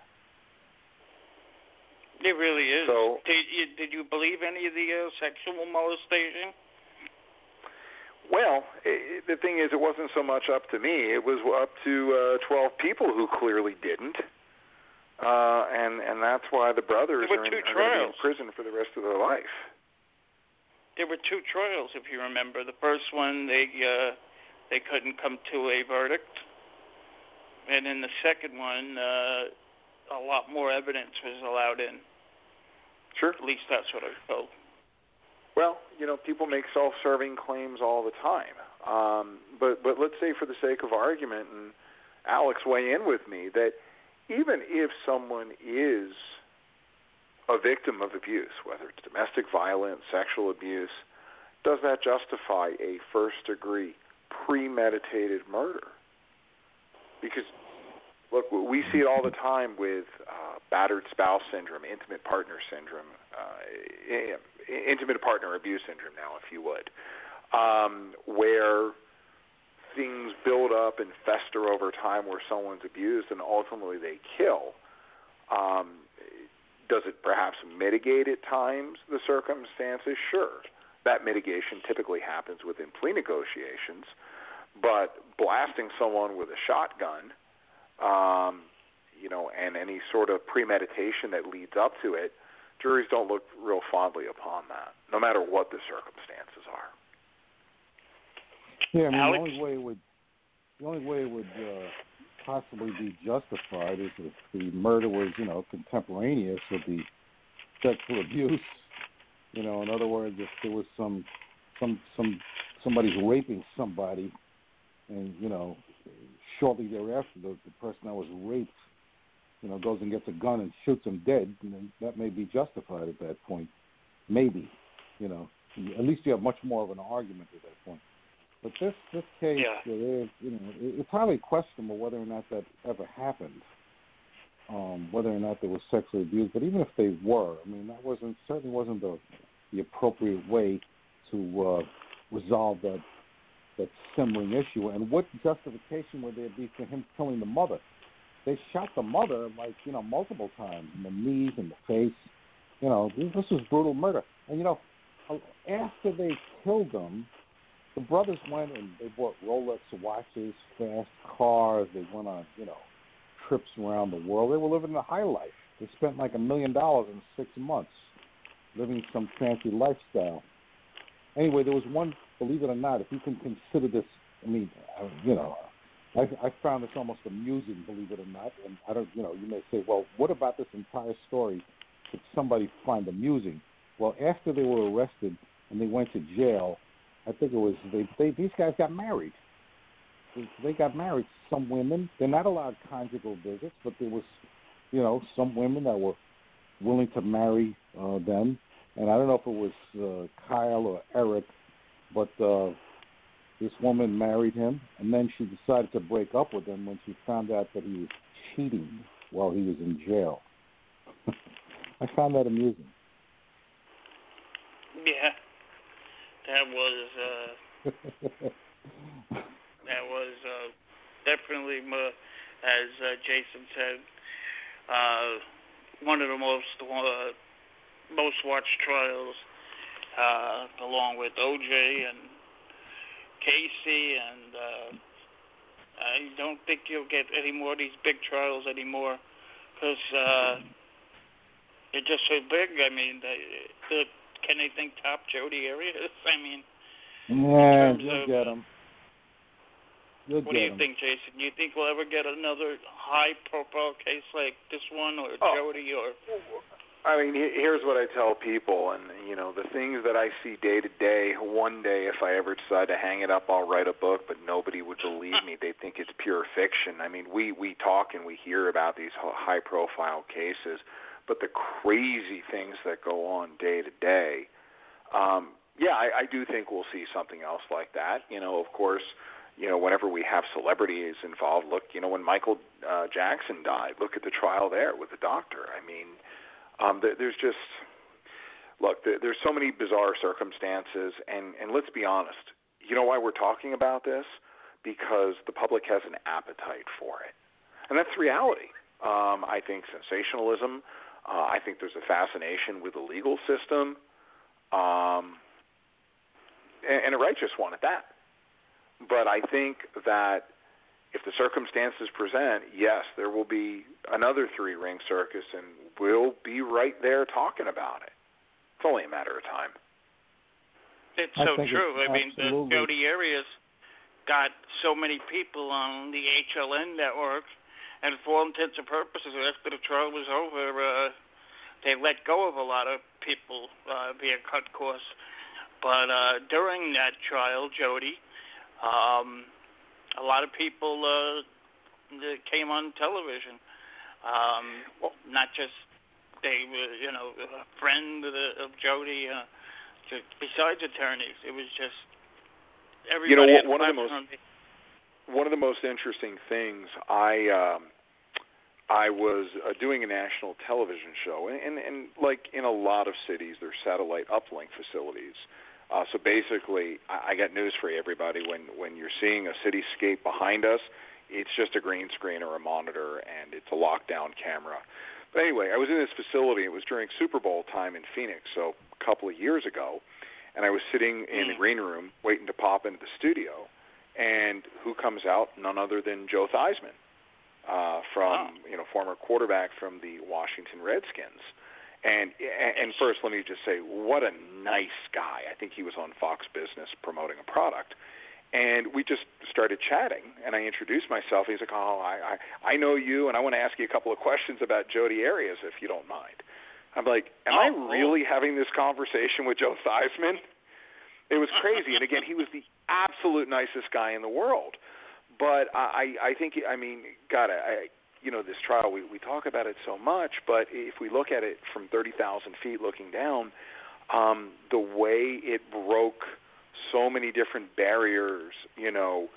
It really is. So- did you did you believe any of the uh, sexual molestation? Well, i the thing is, it wasn't so much up to me. It was up to uh, 12 people who clearly didn't, uh, and and that's why the brothers were are, in, are going to be in prison for the rest of their life. There were two trials, if you remember. The first one, they uh, they couldn't come to a verdict, and in the second one, uh, a lot more evidence was allowed in. Sure. At least that's what I told. Well, you know, people make self-serving claims all the time. Um, but but let's say, for the sake of argument, and Alex weigh in with me that even if someone is a victim of abuse, whether it's domestic violence, sexual abuse, does that justify a first-degree premeditated murder? Because look, we see it all the time with uh, battered spouse syndrome, intimate partner syndrome, uh, intimate partner abuse syndrome. Now, if you would, um, where things build up and fester over time, where someone's abused and ultimately they kill. Um, Does it perhaps mitigate at times the circumstances? Sure. That mitigation typically happens within plea negotiations, but blasting someone with a shotgun, um, you know, and any sort of premeditation that leads up to it, juries don't look real fondly upon that, no matter what the circumstances are. Yeah, I mean Alex? the only way it would the only way it would uh, possibly be justified is if the murder was, you know, contemporaneous with the sexual abuse. You know, in other words, if there was some some some somebody's raping somebody, and you know, shortly thereafter the, the person that was raped, you know, goes and gets a gun and shoots him dead, then that may be justified at that point. Maybe, you know, at least you have much more of an argument at that point. But this this case, Yeah. it is, you know, it, it's highly questionable whether or not that ever happened. Um, whether or not they were sexually abused, but even if they were, I mean, that wasn't certainly wasn't the the appropriate way to uh, resolve that that simmering issue. And what justification would there be for him killing the mother? They shot the mother like you know multiple times in the knees and the face. You know, this, was brutal murder. And you know, after they killed them, the brothers went and they bought Rolex watches, fast cars. They went on, you know, trips around the world. They were living the high life. They spent like a million dollars in six months living some fancy lifestyle. Anyway, there was one, believe it or not, if you can consider this, I mean, uh, you know, I, I found this almost amusing, believe it or not. And I don't, you know, you may say, well, what about this entire story could somebody find amusing? Well, after they were arrested and they went to jail, I think it was they, they these guys got married. They, they got married. Some women they're not allowed conjugal visits, but there was, you know, some women that were willing to marry uh, them. And I don't know if it was uh, Kyle or Eric, but uh, this woman married him, and then she decided to break up with him when she found out that he was cheating while he was in jail. I found that amusing. Yeah, that was uh, that was uh, definitely, as uh, Jason said, uh, one of the most uh, most watched trials, uh, along with OJ and Casey, and uh, I don't think you'll get any more of these big trials anymore because uh, they're just so big. I mean, they, the, can they think top Jodi Arias? I mean, Yeah, you'll of- get them. You'll what do get you 'em. think, Jason? Do you think we'll ever get another high-profile case like this one, or Oh. Jodi, or I mean, here's what I tell people, and you know, the things that I see day to day. One day, if I ever decide to hang it up, I'll write a book, but nobody would believe me. They think it's pure fiction. I mean, we we talk and we hear about these high-profile cases, but the crazy things that go on day to day. Um, yeah, I, I do think we'll see something else like that. You know, of course, you know, whenever we have celebrities involved, look, you know, when Michael uh, Jackson died, look at the trial there with the doctor. I mean, um, there, there's just look, there, there's so many bizarre circumstances, and and let's be honest. You know why we're talking about this? Because the public has an appetite for it, and that's reality. Um, I think sensationalism. Uh, I think there's a fascination with the legal system, um, and, and a righteous one at that. But I think that if the circumstances present, yes, there will be another three ring circus, and we'll be right there talking about it. It's only a matter of time. it's so think true. it's I mean, the absolutely- Jodi Arias got so many people on the HLN network, and for all intents and purposes, after the trial was over, uh, they let go of a lot of people uh, via cut costs. But uh, during that trial, Jodi, um, a lot of people uh, that came on television. Um, not just they were, you know, a friend of, the, of Jodi. Uh, to, besides attorneys, it was just everybody. You know, had one of the most one of the most interesting things I um I was uh, doing a national television show and, and and like in a lot of cities there's satellite uplink facilities. Uh so basically I, I got news for you everybody when when you're seeing a cityscape behind us, it's just a green screen or a monitor and it's a lockdown camera. But anyway, I was in this facility. It was during Super Bowl time in Phoenix, so a couple of years ago, and I was sitting in the green room waiting to pop into the studio, and who comes out? None other than Joe Theismann, uh, from you know former quarterback from the Washington Redskins. And and first, let me just say, what a nice guy. I think he was on Fox Business promoting a product, and we just started chatting. And I introduced myself. He's like, "Oh, I I, I know you, and I want to ask you a couple of questions about Jodi Arias, if you don't mind." I'm like, "Am I oh. really having this conversation with Joe Theismann?" It was crazy. and again, he was the absolute nicest guy in the world. But I I think I mean, God, I you know this trial we we talk about it so much, but if we look at it from thirty thousand feet looking down, um, the way it broke so many different barriers, you know,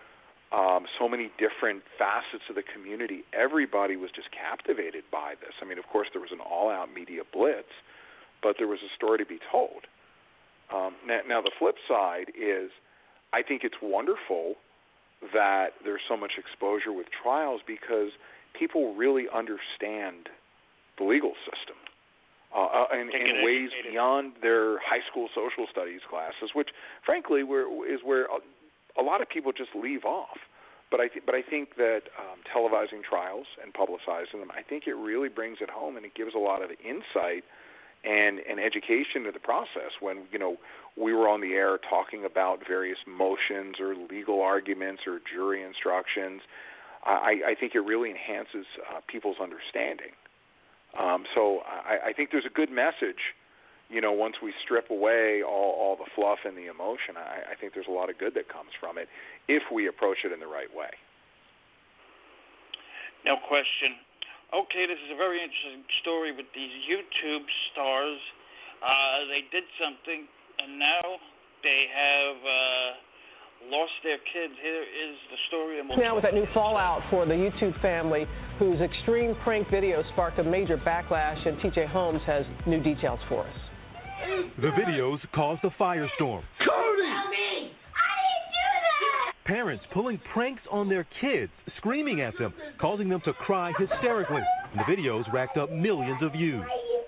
um, so many different facets of the community, everybody was just captivated by this. I mean, of course, there was an all-out media blitz, but there was a story to be told. Um, now, now, the flip side is, I think it's wonderful that there's so much exposure with trials because people really understand the legal system uh, uh, in, in ways educated. beyond their high school social studies classes, which frankly where, is where a, a lot of people just leave off. But I th- but I think that um, televising trials and publicizing them, I think it really brings it home and it gives a lot of insight and and education to the process. When you know we were on the air talking about various motions or legal arguments or jury instructions, I, I think it really enhances uh, people's understanding. Um, so I, I think there's a good message. You know, once we strip away all, all the fluff and the emotion, I, I think there's a lot of good that comes from it if we approach it in the right way. No question. Okay, this is a very interesting story with these YouTube stars. Uh, they did something, and now they have uh, lost their kids. Here is the story. of we'll Now, with that new fallout for the YouTube family, whose extreme prank video sparked a major backlash, and TJ Holmes has new details for us. The videos caused a firestorm. Cody! Tell me! I didn't do that! Parents pulling pranks on their kids, screaming at them, causing them to cry hysterically. And the videos racked up millions of views.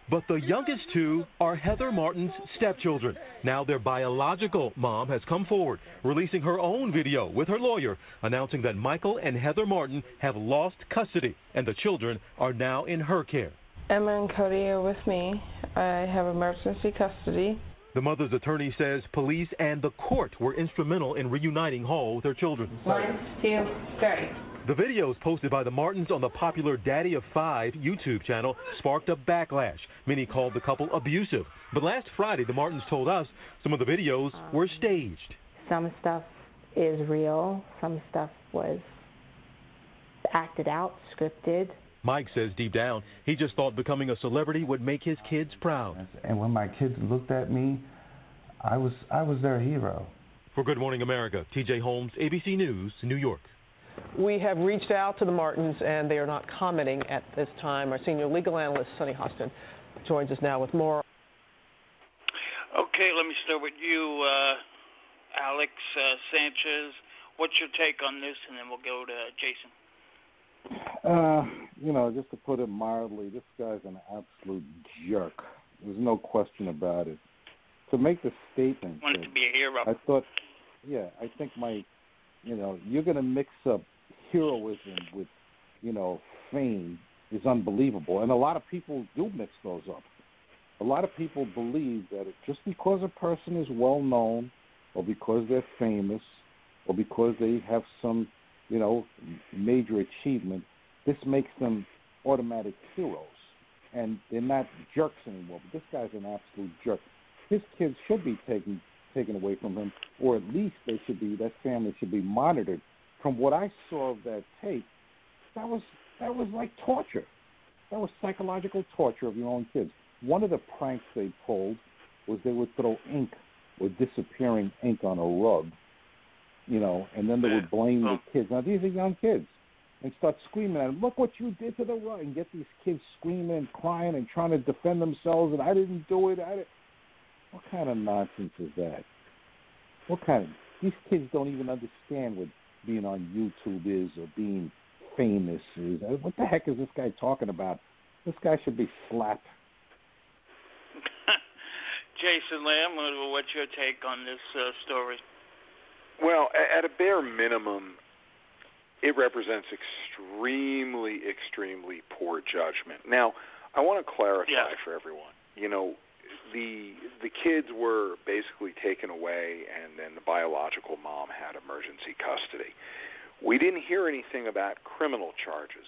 But the youngest two are Heather Martin's stepchildren. Now their biological mom has come forward, releasing her own video with her lawyer, announcing that Michael and Heather Martin have lost custody and the children are now in her care. Emma and Cody are with me. I have emergency custody. The mother's attorney says police and the court were instrumental in reuniting Hall with her children. One, two, three. The videos posted by the Martins on the popular Daddy of Five YouTube channel sparked a backlash. Many called the couple abusive. But last Friday, the Martins told us some of the videos were staged. Some stuff is real, some stuff was acted out, scripted. Mike says deep down, he just thought becoming a celebrity would make his kids proud. And when my kids looked at me, I was I was their hero. For Good Morning America, TJ Holmes, ABC News, New York. We have reached out to the Martins, and they are not commenting at this time. Our senior legal analyst, Sunny Hostin, joins us now with more. Okay, let me start with you, uh, Alex uh, Sanchez. What's your take on this? And then we'll go to Jason. Uh, you know, just to put it mildly, this guy's an absolute jerk. There's no question about it. To make the statement, Wanted to be a hero. I thought, yeah, I think my, you know, you're going to mix up heroism with, you know, fame is unbelievable. And a lot of people do mix those up. A lot of people believe that just because a person is well known or because they're famous or because they have some, you know, major achievement, this makes them automatic heroes. And they're not jerks anymore. But this guy's an absolute jerk. His kids should be taken taken away from him, or at least they should be that family should be monitored. From what I saw of that tape, that was that was like torture. That was psychological torture of your own kids. One of the pranks they pulled was they would throw ink or disappearing ink on a rug, you know, and then they would blame the oh. kids. Now these are young kids, and start screaming at them, "Look what you did to the rug!" and get these kids screaming and crying and trying to defend themselves. And I didn't do it. I didn't. What kind of nonsense is that? What kind of these kids don't even understand what being on YouTube is or being famous is. Uh, What the heck is this guy talking about? This guy should be slapped. Jason Lamm, what's your take on this uh, story? Well, at a bare minimum, it represents extremely, extremely poor judgment. Now, I want to clarify Yeah. for everyone. You know, the the kids were basically taken away, and then the biological mom had emergency custody. We didn't hear anything about criminal charges,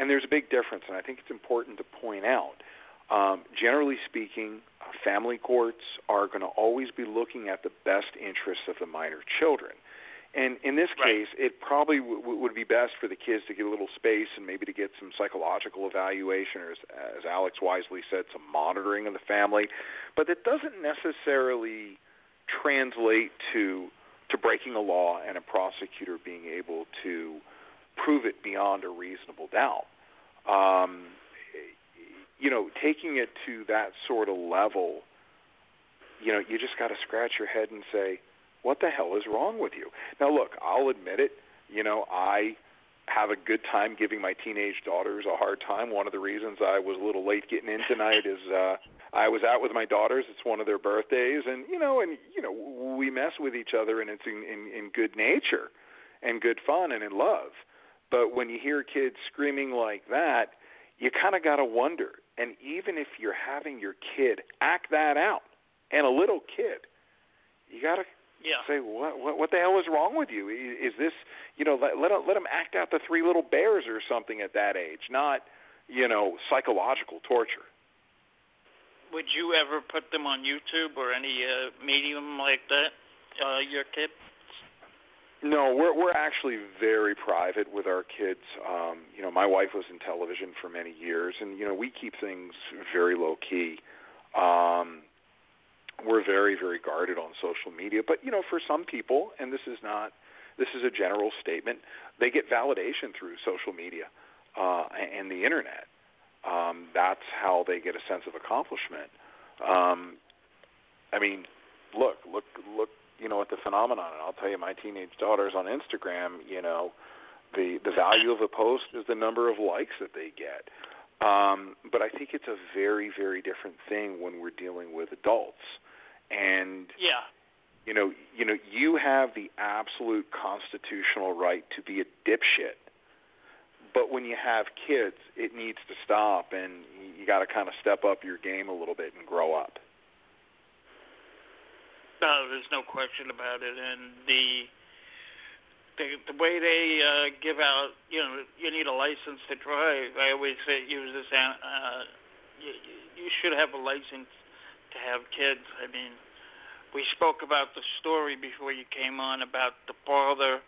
and there's a big difference, and I think it's important to point out. Um, generally speaking, family courts are going to always be looking at the best interests of the minor children. And in this case, it probably w- w- would be best for the kids to get a little space and maybe to get some psychological evaluation, or as, as Alex wisely said, some monitoring of the family. But that doesn't necessarily translate to to breaking a law and a prosecutor being able to prove it beyond a reasonable doubt. Um, you know, taking it to that sort of level, you know, you just got to scratch your head and say, what the hell is wrong with you? Now, look, I'll admit it. You know, I have a good time giving my teenage daughters a hard time. One of the reasons I was a little late getting in tonight is uh I was out with my daughters. It's one of their birthdays, and you know, and you know, we mess with each other, and it's in in, in good nature, and good fun, and in love. But when you hear kids screaming like that, you kind of got to wonder. And even if you're having your kid act that out, and a little kid, you got to Yeah. say what, what what the hell is wrong with you? Is this you know let let let them act out the three little bears or something at that age, not you know psychological torture. Would you ever put them on YouTube or any uh, medium like that? Uh, your kids? No, we're we're actually very private with our kids. Um, you know, my wife was in television for many years, and you know we keep things very low key. Um, we're very very guarded on social media, but you know, for some people, and this is not this is a general statement, they get validation through social media uh, and the internet. Um, that's how they get a sense of accomplishment. Um, I mean, look, look, look, you know, at the phenomenon. And I'll tell you, my teenage daughters on Instagram, you know, the the value of a post is the number of likes that they get. Um, but I think it's a very, very different thing when we're dealing with adults. And Yeah. you know, you know, you have the absolute constitutional right to be a dipshit. But when you have kids, it needs to stop, and you got to kind of step up your game a little bit and grow up. No, there's no question about it. And the the the way they uh, give out, you know, you need a license to drive. I always say use this. Uh, you, you should have a license to have kids. I mean, we spoke about the story before you came on about the father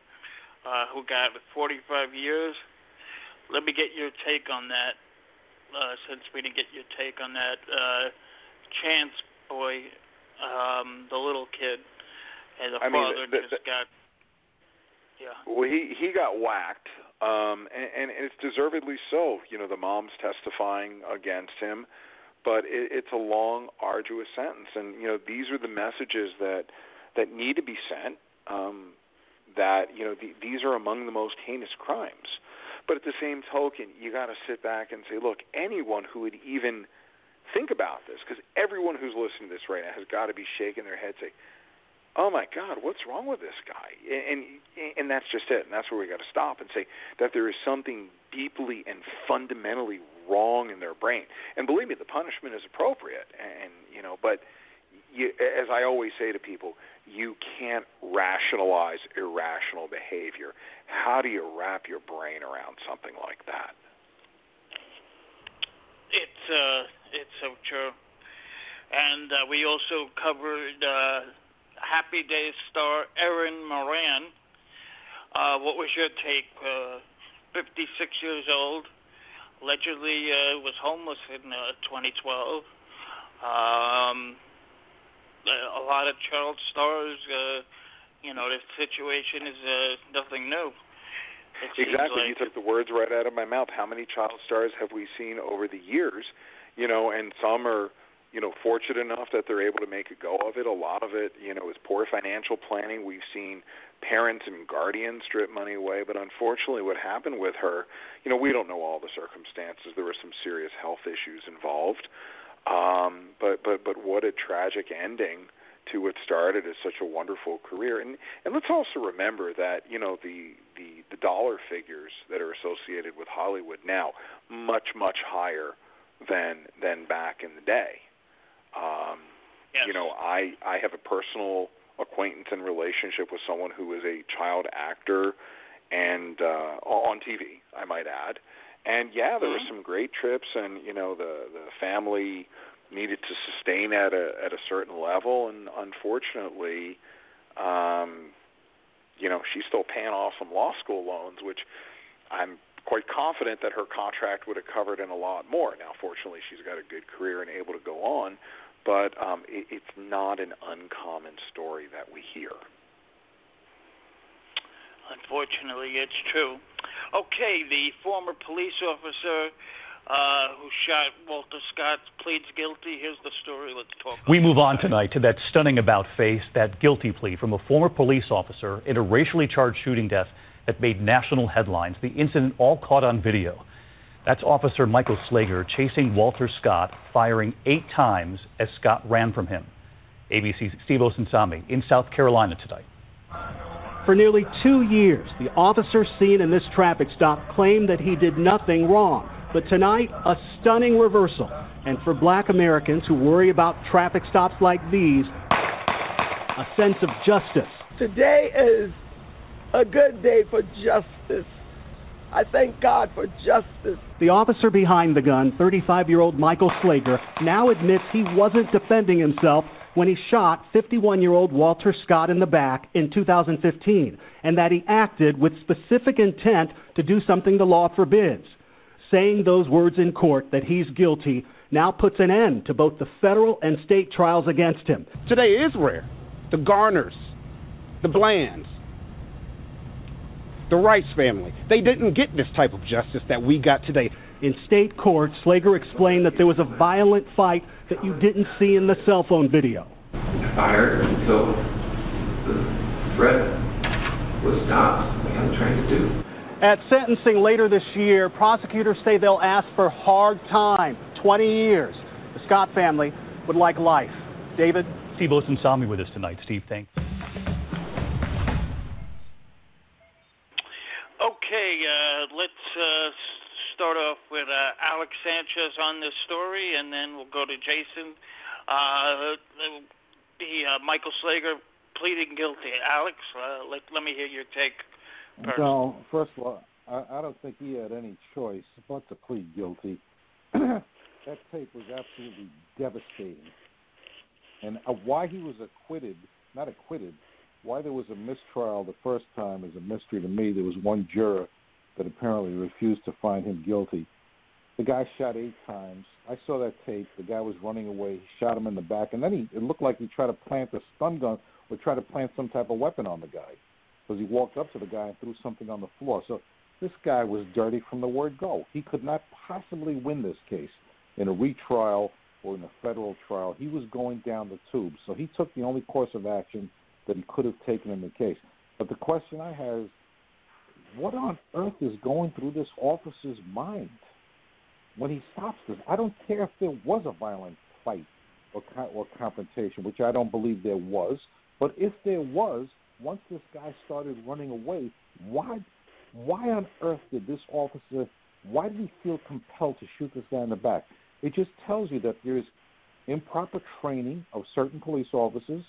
uh, who got 45 years. Let me get your take on that. Uh, since we didn't get your take on that, uh, Chance boy, um, the little kid, and the I mean, father the- just got. Yeah. Well, he he got whacked, um, and, and it's deservedly so. You know, the mom's testifying against him, but it, it's a long, arduous sentence, and you know these are the messages that that need to be sent. Um, that you know the, these are among the most heinous crimes. But at the same token, you got to sit back and say, look, anyone who would even think about this, because everyone who's listening to this right now has got to be shaking their head, say, "Oh my God, what's wrong with this guy?" And and, and that's just it. And that's where we got to stop and say that there is something deeply and fundamentally wrong in their brain. And believe me, the punishment is appropriate. And you know, but you, as I always say to people, you can't rationalize irrational behavior. How do you wrap your brain around something like that? It's uh, it's so true. And uh, we also covered uh, Happy Days star Erin Moran. Uh, what was your take? Uh, 56 years old, allegedly uh, was homeless in uh, 2012. Um, a lot of child stars, uh, you know, this situation is uh, nothing new. It Exactly. like you took the words right out of my mouth. How many child stars have we seen over the years? You know, and some are you know, fortunate enough that they're able to make a go of it. A lot of it, you know, is poor financial planning. We've seen parents and guardians strip money away, but unfortunately, what happened with her, you know, we don't know all the circumstances. There were some serious health issues involved, um, but but but what a tragic ending to what started as such a wonderful career. And and let's also remember that you know the the the dollar figures that are associated with Hollywood now much much higher than than back in the day. Um, Yes. You know, I I have a personal acquaintance and relationship with someone who is a child actor and uh on TV, I might add. And yeah, there were some great trips and you know the the family needed to sustain at a at a certain level and unfortunately um you know, she's still paying off some law school loans which I'm quite confident that her contract would have covered in a lot more. Now, fortunately, she's got a good career and able to go on, but um, it, it's not an uncommon story that we hear. Unfortunately, it's true. Okay, the former police officer uh, who shot Walter Scott pleads guilty. Here's the story. Let's talk. We move on tonight to that stunning about face, that guilty plea from a former police officer in a racially charged shooting death that made national headlines. The incident all caught on video. That's Officer Michael Slager chasing Walter Scott, firing eight times as Scott ran from him. ABC's Steve Osunsami in South Carolina tonight. For nearly two years, the officer seen in this traffic stop claimed that he did nothing wrong. But tonight, a stunning reversal. And for black Americans who worry about traffic stops like these, a sense of justice. Today is a good day for justice. I thank God for justice. The officer behind the gun, 35 year old Michael Slager, now admits he wasn't defending himself when he shot 51 year old Walter Scott in the back in 2015, and that he acted with specific intent to do something the law forbids. Saying those words in court that he's guilty now puts an end to both the federal and state trials against him. Today is rare. The Garners, the Blands, the Rice family, they didn't get this type of justice that we got today. In state court, Slager explained that there was a violent fight that you didn't see in the cell phone video. fired until the threat was stopped, like I'm trying to do. At sentencing later this year, prosecutors say they'll ask for hard time 20 years. The Scott family would like life. David? Steve Osunsami with us tonight. Steve, thanks. Okay, uh, let's uh, start off with uh, Alex Sanchez on this story, and then we'll go to Jason. Uh, the uh, Michael Slager pleading guilty. Alex, uh, let let me hear your take. First. Well, first of all, I, I don't think he had any choice but to plead guilty. that tape was absolutely devastating. And uh, why he was acquitted, not acquitted, why there was a mistrial the first time is a mystery to me. There was one juror that apparently refused to find him guilty. The guy shot eight times. I saw that tape. The guy was running away. He shot him in the back, and then he it looked like he tried to plant a stun gun or try to plant some type of weapon on the guy because he walked up to the guy and threw something on the floor. So this guy was dirty from the word go. He could not possibly win this case in a retrial or in a federal trial. He was going down the tube. So he took the only course of action he could have taken in the case. But the question I have is, what on earth is going through this officer's mind when he stops this? I don't care if there was a violent fight or, or confrontation, which I don't believe there was. But if there was, once this guy started running away, why, why on earth did this officer? Why did he feel compelled to shoot this guy in the back? It just tells you that there's improper training of certain police officers,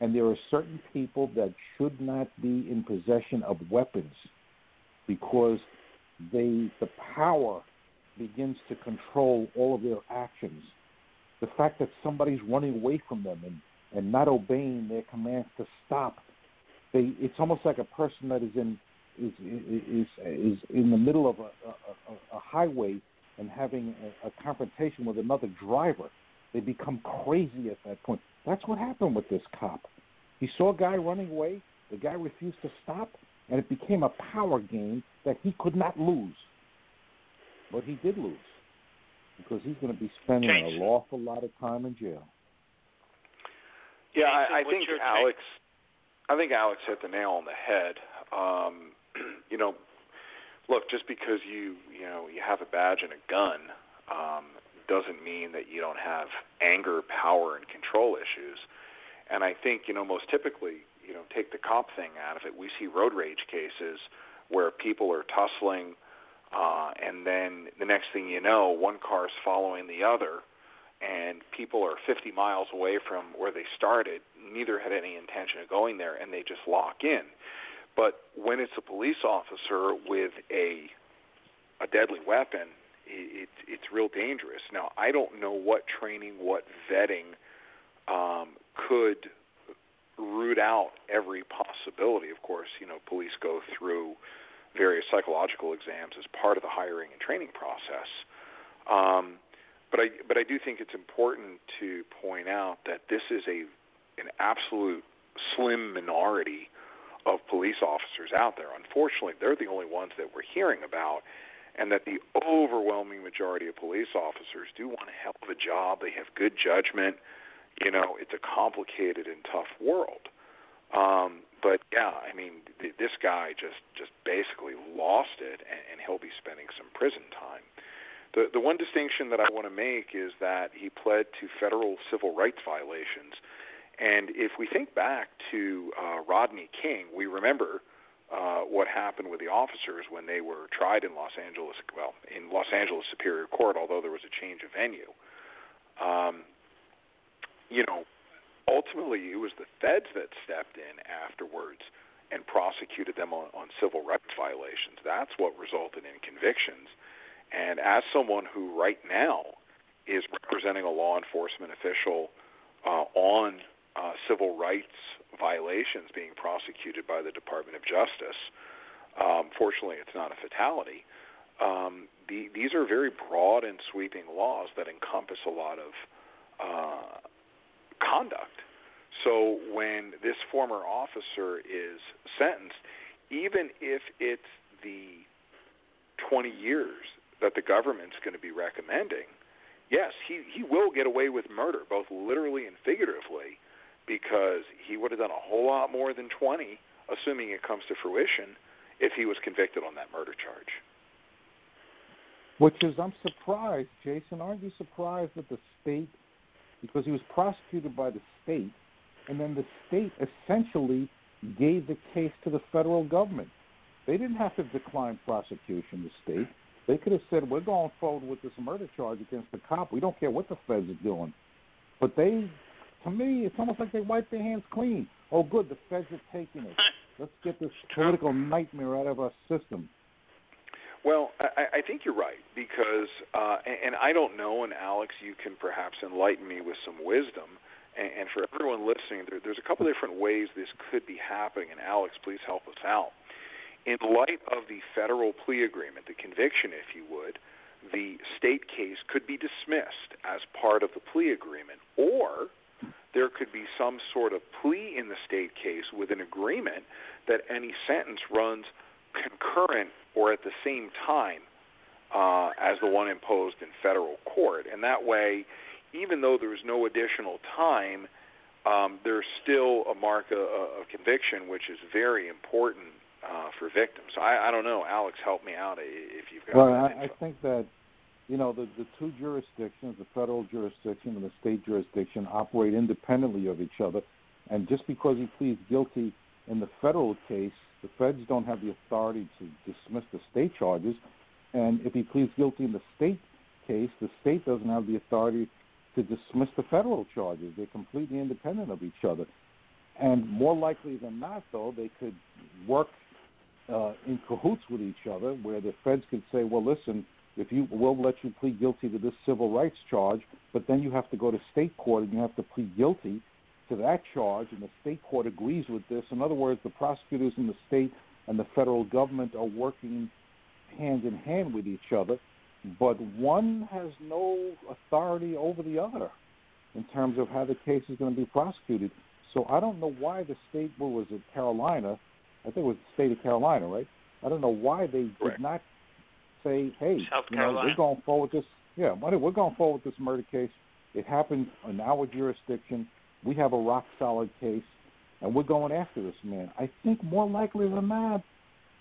and there are certain people that should not be in possession of weapons because they the power begins to control all of their actions. The fact that somebody's running away from them and, and not obeying their commands to stop, they it's almost like a person that is in is is is in the middle of a, a, a highway and having a, a confrontation with another driver. They become crazy at that point. That's what happened with this cop. He saw a guy running away. The guy refused to stop, and it became a power game that he could not lose. But he did lose. because he's going to be spending Jason. an awful lot of time in jail. Yeah, I, I think your take? Alex. I think Alex hit the nail on the head. Um, you know, look, just because you you know you have a badge and a gun um, doesn't mean that you don't have anger, power, and control issues. And I think you know most typically, you know, take the cop thing out of it. We see road rage cases where people are tussling, uh, and then the next thing you know, one car's following the other, and people are 50 miles away from where they started. Neither had any intention of going there, and they just lock in. But when it's a police officer with a a deadly weapon, it, it, it's real dangerous. Now, I don't know what training, what vetting um, could root out every possibility. Of course, you know, police go through various psychological exams as part of the hiring and training process. Um, but I but I do think it's important to point out that this is a an absolute slim minority of police officers out there. Unfortunately, they're the only ones that we're hearing about, and that the overwhelming majority of police officers do want a hell of a job. They have good judgment. You know, it's a complicated and tough world. Um, but yeah, I mean, th- this guy just just basically lost it, and, and he'll be spending some prison time. The the one distinction that I want to make is that he pled to federal civil rights violations, and if we think back to uh, Rodney King, we remember uh, what happened with the officers when they were tried in Los Angeles, well, in Los Angeles Superior Court, although there was a change of venue. Um, you know, ultimately it was the feds that stepped in afterwards and prosecuted them on, on civil rights violations. That's what resulted in convictions. And as someone who right now is representing a law enforcement official uh, on uh, civil rights violations being prosecuted by the Department of Justice, um, fortunately it's not a fatality. Um, the, these are very broad and sweeping laws that encompass a lot of uh, conduct. So when this former officer is sentenced, even if it's the 20 years that the government's going to be recommending, yes, he, he will get away with murder, both literally and figuratively, because he would have done a whole lot more than 20, assuming it comes to fruition, if he was convicted on that murder charge. Which is, I'm surprised, Jason. Aren't you surprised that the state, because he was prosecuted by the state, and then the state essentially gave the case to the federal government. They didn't have to decline prosecution, the state. They could have said, we're going forward with this murder charge against the cop. We don't care what the feds are doing. But they, to me, it's almost like they wiped their hands clean. Oh, good, the feds are taking it. Let's get this political nightmare out of our system. Well, I, I think you're right because, uh, and, and I don't know, and Alex, you can perhaps enlighten me with some wisdom. And, and for everyone listening, there, there's a couple different ways this could be happening. And Alex, please help us out. In light of the federal plea agreement, the conviction, if you would, the state case could be dismissed as part of the plea agreement, or there could be some sort of plea in the state case with an agreement that any sentence runs concurrent or at the same time uh, as the one imposed in federal court. And that way, even though there's no additional time, um, there's still a mark of, of conviction, which is very important uh, for victims. I, I don't know, Alex, help me out if you've got. Well, I, I think that you know the the two jurisdictions, the federal jurisdiction and the state jurisdiction, operate independently of each other. And just because he pleads guilty in the federal case, the feds don't have the authority to dismiss the state charges. And if he pleads guilty in the state case, the state doesn't have the authority to dismiss the federal charges. They're completely independent of each other. And more likely than not, though, they could work uh, in cahoots with each other, where the feds could say, "Well, listen, if you we'll let you plead guilty to this civil rights charge, but then you have to go to state court and you have to plead guilty to that charge, and the state court agrees with this." In other words, the prosecutors in the state and the federal government are working hand in hand with each other, but one has no authority over the other in terms of how the case is going to be prosecuted. So I don't know why the state, what was it, Carolina? I think it was the state of Carolina, right? I don't know why they did not say, "Hey, you know, we're going forward with this Yeah, buddy, we're going forward with this murder case. It happened in our jurisdiction. We have a rock solid case, and we're going after this man. I think more likely than not,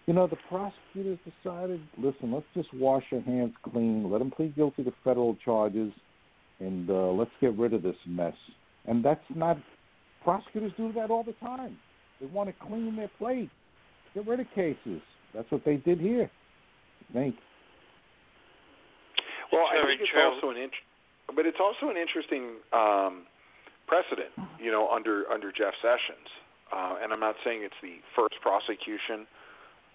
you know, the prosecutors decided, listen, let's just wash our hands clean, let him plead guilty to federal charges, and uh, let's get rid of this mess. And that's not prosecutors do that all the time. They want to clean their plate, get rid of cases. That's what they did here. I Well, I Very think it's true. also an int- but it's also an interesting um, precedent, you know, under under Jeff Sessions. Uh, and I'm not saying it's the first prosecution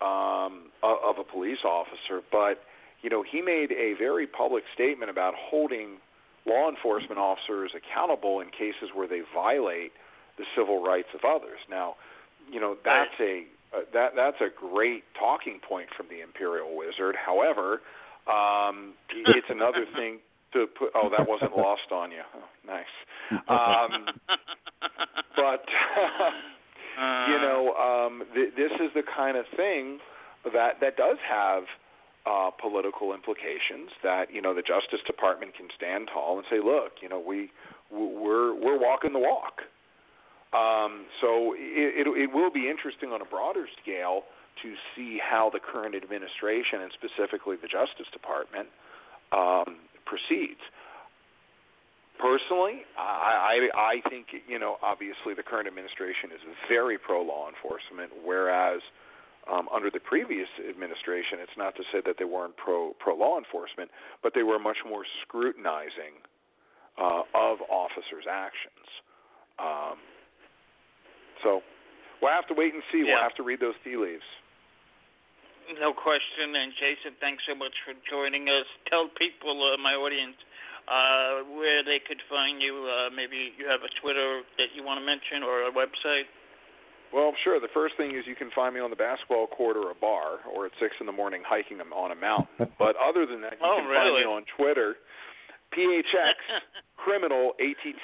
um, of, of a police officer, but you know, he made a very public statement about holding law enforcement officers accountable in cases where they violate the civil rights of others. Now, you know, that's a uh, that that's a great talking point from the Imperial Wizard. However, um, it's another thing to put. Oh, that wasn't lost on you. Oh, nice. Um, but you know, um, th- this is the kind of thing that that does have uh, political implications. That you know, the Justice Department can stand tall and say, "Look, you know, we we're we're walking the walk." Um, so it, it, it will be interesting on a broader scale to see how the current administration and specifically the Justice Department um, proceeds. Personally, I, I I think you know obviously the current administration is very pro law enforcement, whereas um, under the previous administration, it's not to say that they weren't pro pro law enforcement, but they were much more scrutinizing uh, of officers' actions. Um, so we'll have to wait and see. We'll have to read those tea leaves. No question. And Jason, thanks so much for joining us. Tell people, uh, my audience, uh, where they could find you. Uh, maybe you have a Twitter that you want to mention or a website. Well, sure. The first thing is you can find me on the basketball court or a bar, or at six in the morning hiking on a mountain. But other than that, you Oh, can find me on Twitter, PHX Criminal ATTY.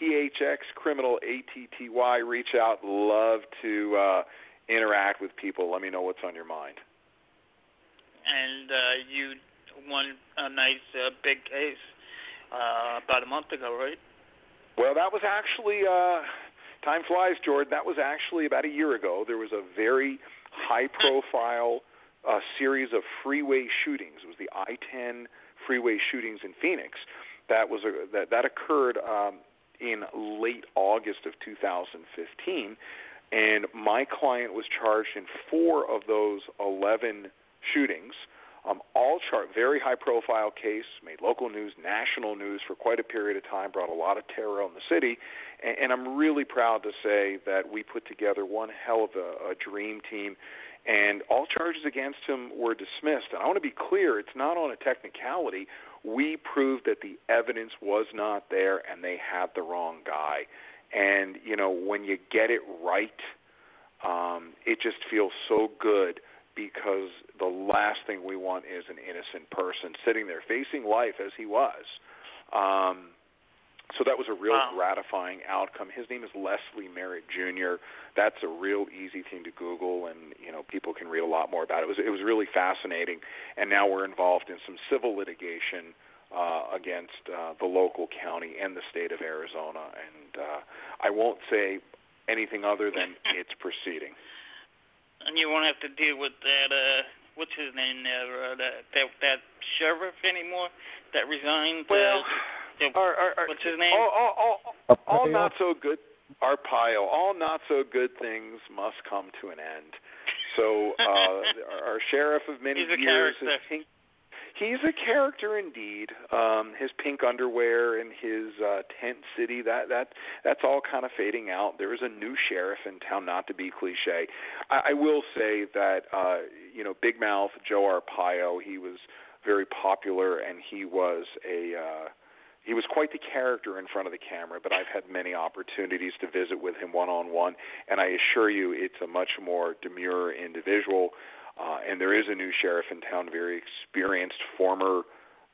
PHX Criminal ATTY. Reach out. Love to uh, interact with people. Let me know what's on your mind. And uh, you won a nice uh, big case uh, about a month ago, right? Well, that was actually uh time flies, Jordan. That was actually about a year ago. There was a very high profile uh series of freeway shootings. It was the I-10 freeway shootings in Phoenix. That was a that that occurred um in late August of 2015 and my client was charged in 4 of those 11 shootings. Um, all chart very high profile case, made local news, national news for quite a period of time, brought a lot of terror on the city, and, and I'm really proud to say that we put together one hell of a, a dream team, and all charges against him were dismissed. And I want to be clear, it's not on a technicality. We proved that the evidence was not there, and they had the wrong guy. And you know, when you get it right, um, it just feels so good because the last thing we want is an innocent person sitting there facing life as he was. Um, so that was a real Wow. gratifying outcome. His name is Leslie Merritt Jr. That's a real easy thing to Google, and you know people can read a lot more about it. It was it was really fascinating, and now we're involved in some civil litigation uh, against uh, the local county and the state of Arizona. And uh, I won't say anything other than it's proceeding. And you won't have to deal with that. Uh, what's his name there? Uh, that that that sheriff anymore that resigned. Well, uh, the- our, our, our, what's his name? All, all, all, all not so good. Arpaio. All not so good things must come to an end. So uh, our sheriff of many He's a years character. is pink. He's a character indeed. Um, his pink underwear and his uh, tent city that that that's all kind of fading out. There is a new sheriff in town. Not to be cliche, I, I will say that uh, you know Big Mouth Joe Arpaio. He was very popular and he was a uh, he was quite the character in front of the camera, but I've had many opportunities to visit with him one on one, and I assure you it's a much more demure individual. Uh, and there is a new sheriff in town, very experienced former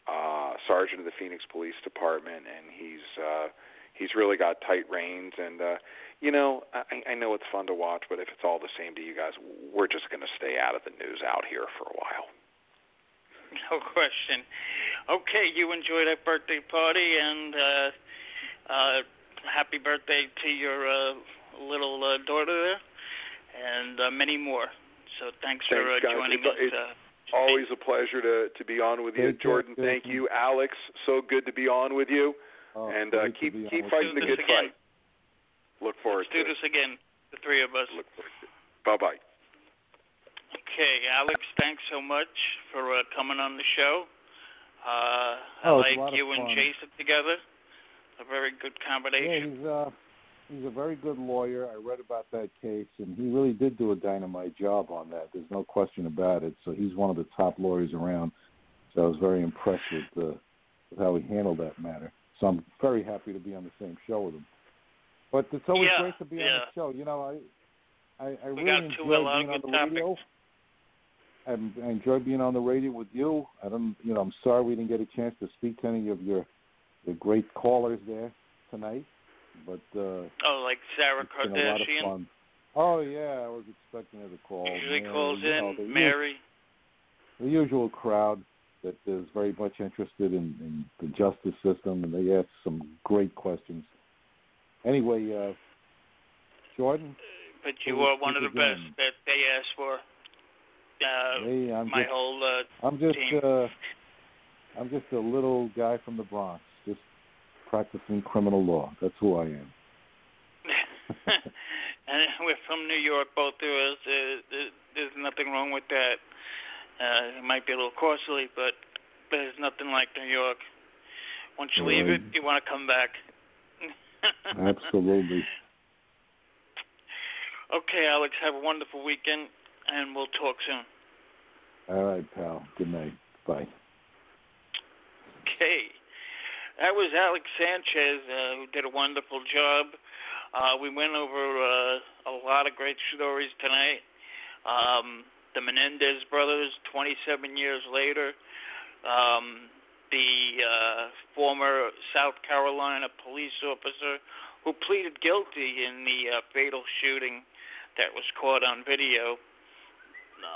uh, sergeant of the Phoenix Police Department, and he's uh, he's really got tight reins. And uh, you know, I, I know it's fun to watch, but if it's all the same to you guys, we're just going to stay out of the news out here for a while. No question. Okay, you enjoy that birthday party and uh, uh, happy birthday to your uh, little uh, daughter there, and uh, many more. So thanks, for uh, guys. joining It's- us. it's Uh, Always a pleasure to to be on with you, Take care, Jordan. Thank you, Alex. So good to be on with you, Oh, and uh, keep keep fighting the good Let's do this fight. Look forward let's do to it. this again, the three of us. Look forward to it. Bye bye. Okay, Alex, thanks so much for uh, coming on the show. Uh, Oh, I it's a lot like you and. Jason together. A very good Yeah, combination. he's uh he's a very good lawyer. I read about that case, and he really did do a dynamite job on that. There's no question about it. So he's one of the top lawyers around. So I was very impressed with, uh, with how he handled that matter. So I'm very happy to be on the same show with him. But it's always Yeah, great to be on the show. You know, I I, I We really enjoy being on the radio. I, I enjoy being on the radio with you. I don't, you know, I'm sorry we didn't get a chance to speak to any of your the great callers there tonight, but uh, Oh, like Sarah it's been a lot of Kardashian fun. Oh yeah, I was expecting her to call. usually Mary, calls in. know, the, Mary. the usual crowd that is very much interested in, in the justice system, and they ask some great questions. Anyway, uh, Jordan, But you are one of the speak best that they asked for. Uh, hey, I'm my just, whole uh, I'm just, team. uh, I'm just a little guy from the Bronx, practicing criminal law. That's who I am. and we're from New York, both of us. Uh, there's nothing wrong with that. Uh, it might be a little costly, but there's nothing like New York. Once you leave it, you want to come back. Absolutely. Okay, Alex, have a wonderful weekend, and we'll talk soon. All right, pal. Good night. Bye. Okay. That was Alex Sanchez, uh, who did a wonderful job. Uh, we went over uh, a lot of great stories tonight. Um, the Menendez brothers, 27 years later. Um, the uh, former South Carolina police officer who pleaded guilty in the uh, fatal shooting that was caught on video.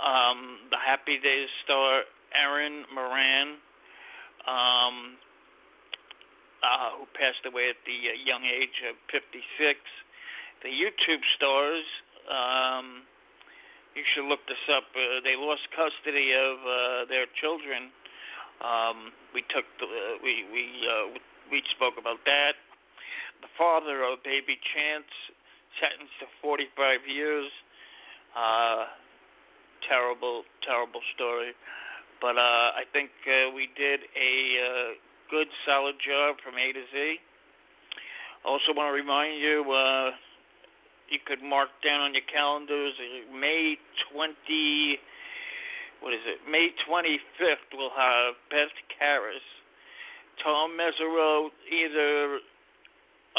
Um, the Happy Days star Erin Moran, um, uh, who passed away at the uh, young age of 56. The YouTube stars, um, you should look this up. Uh, they lost custody of uh, their children. Um, we took the, uh, we we uh, we spoke about that. The father of baby Chance sentenced to 45 years. Uh, terrible, terrible story. But uh, I think uh, we did a uh, good, solid job from A to Z. Also, want to remind you, uh, you could mark down on your calendars uh, May 20. What is it? May 25th, we'll have Beth Karas, Tom Mesereau, either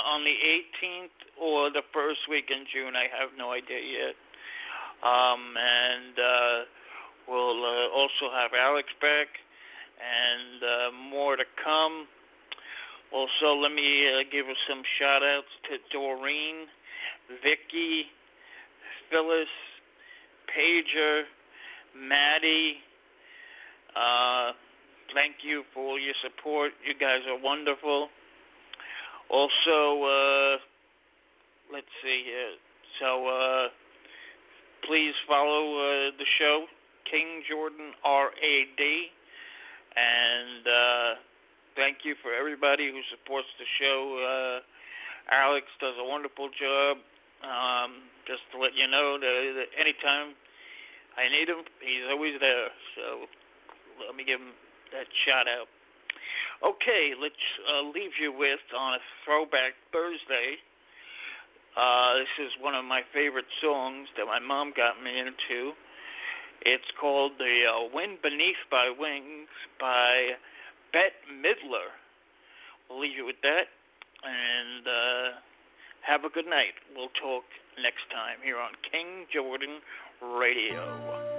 on the 18th or the first week in June. I have no idea yet. Um, and uh, we'll uh, also have Alex back and uh, more to come. Also, let me uh, give some shout outs to Doreen, Vicky, Phyllis, Pager, Maddie. Uh, thank you for all your support. You guys are wonderful. Also, uh, let's see here. So, uh, please follow uh, the show, King Jordan R.A.D. And uh, thank you for everybody who supports the show. Uh, Alex does a wonderful job. Um, just to let you know that, anytime I need him, he's always there. So let me give him that shout out. Okay, let's uh, leave you with on a throwback Thursday. Uh, this is one of my favorite songs that my mom got me into. It's called The uh, Wind Beneath My Wings by Bette Midler. We'll leave you with that and uh, have a good night. We'll talk next time here on King Jordan Radio.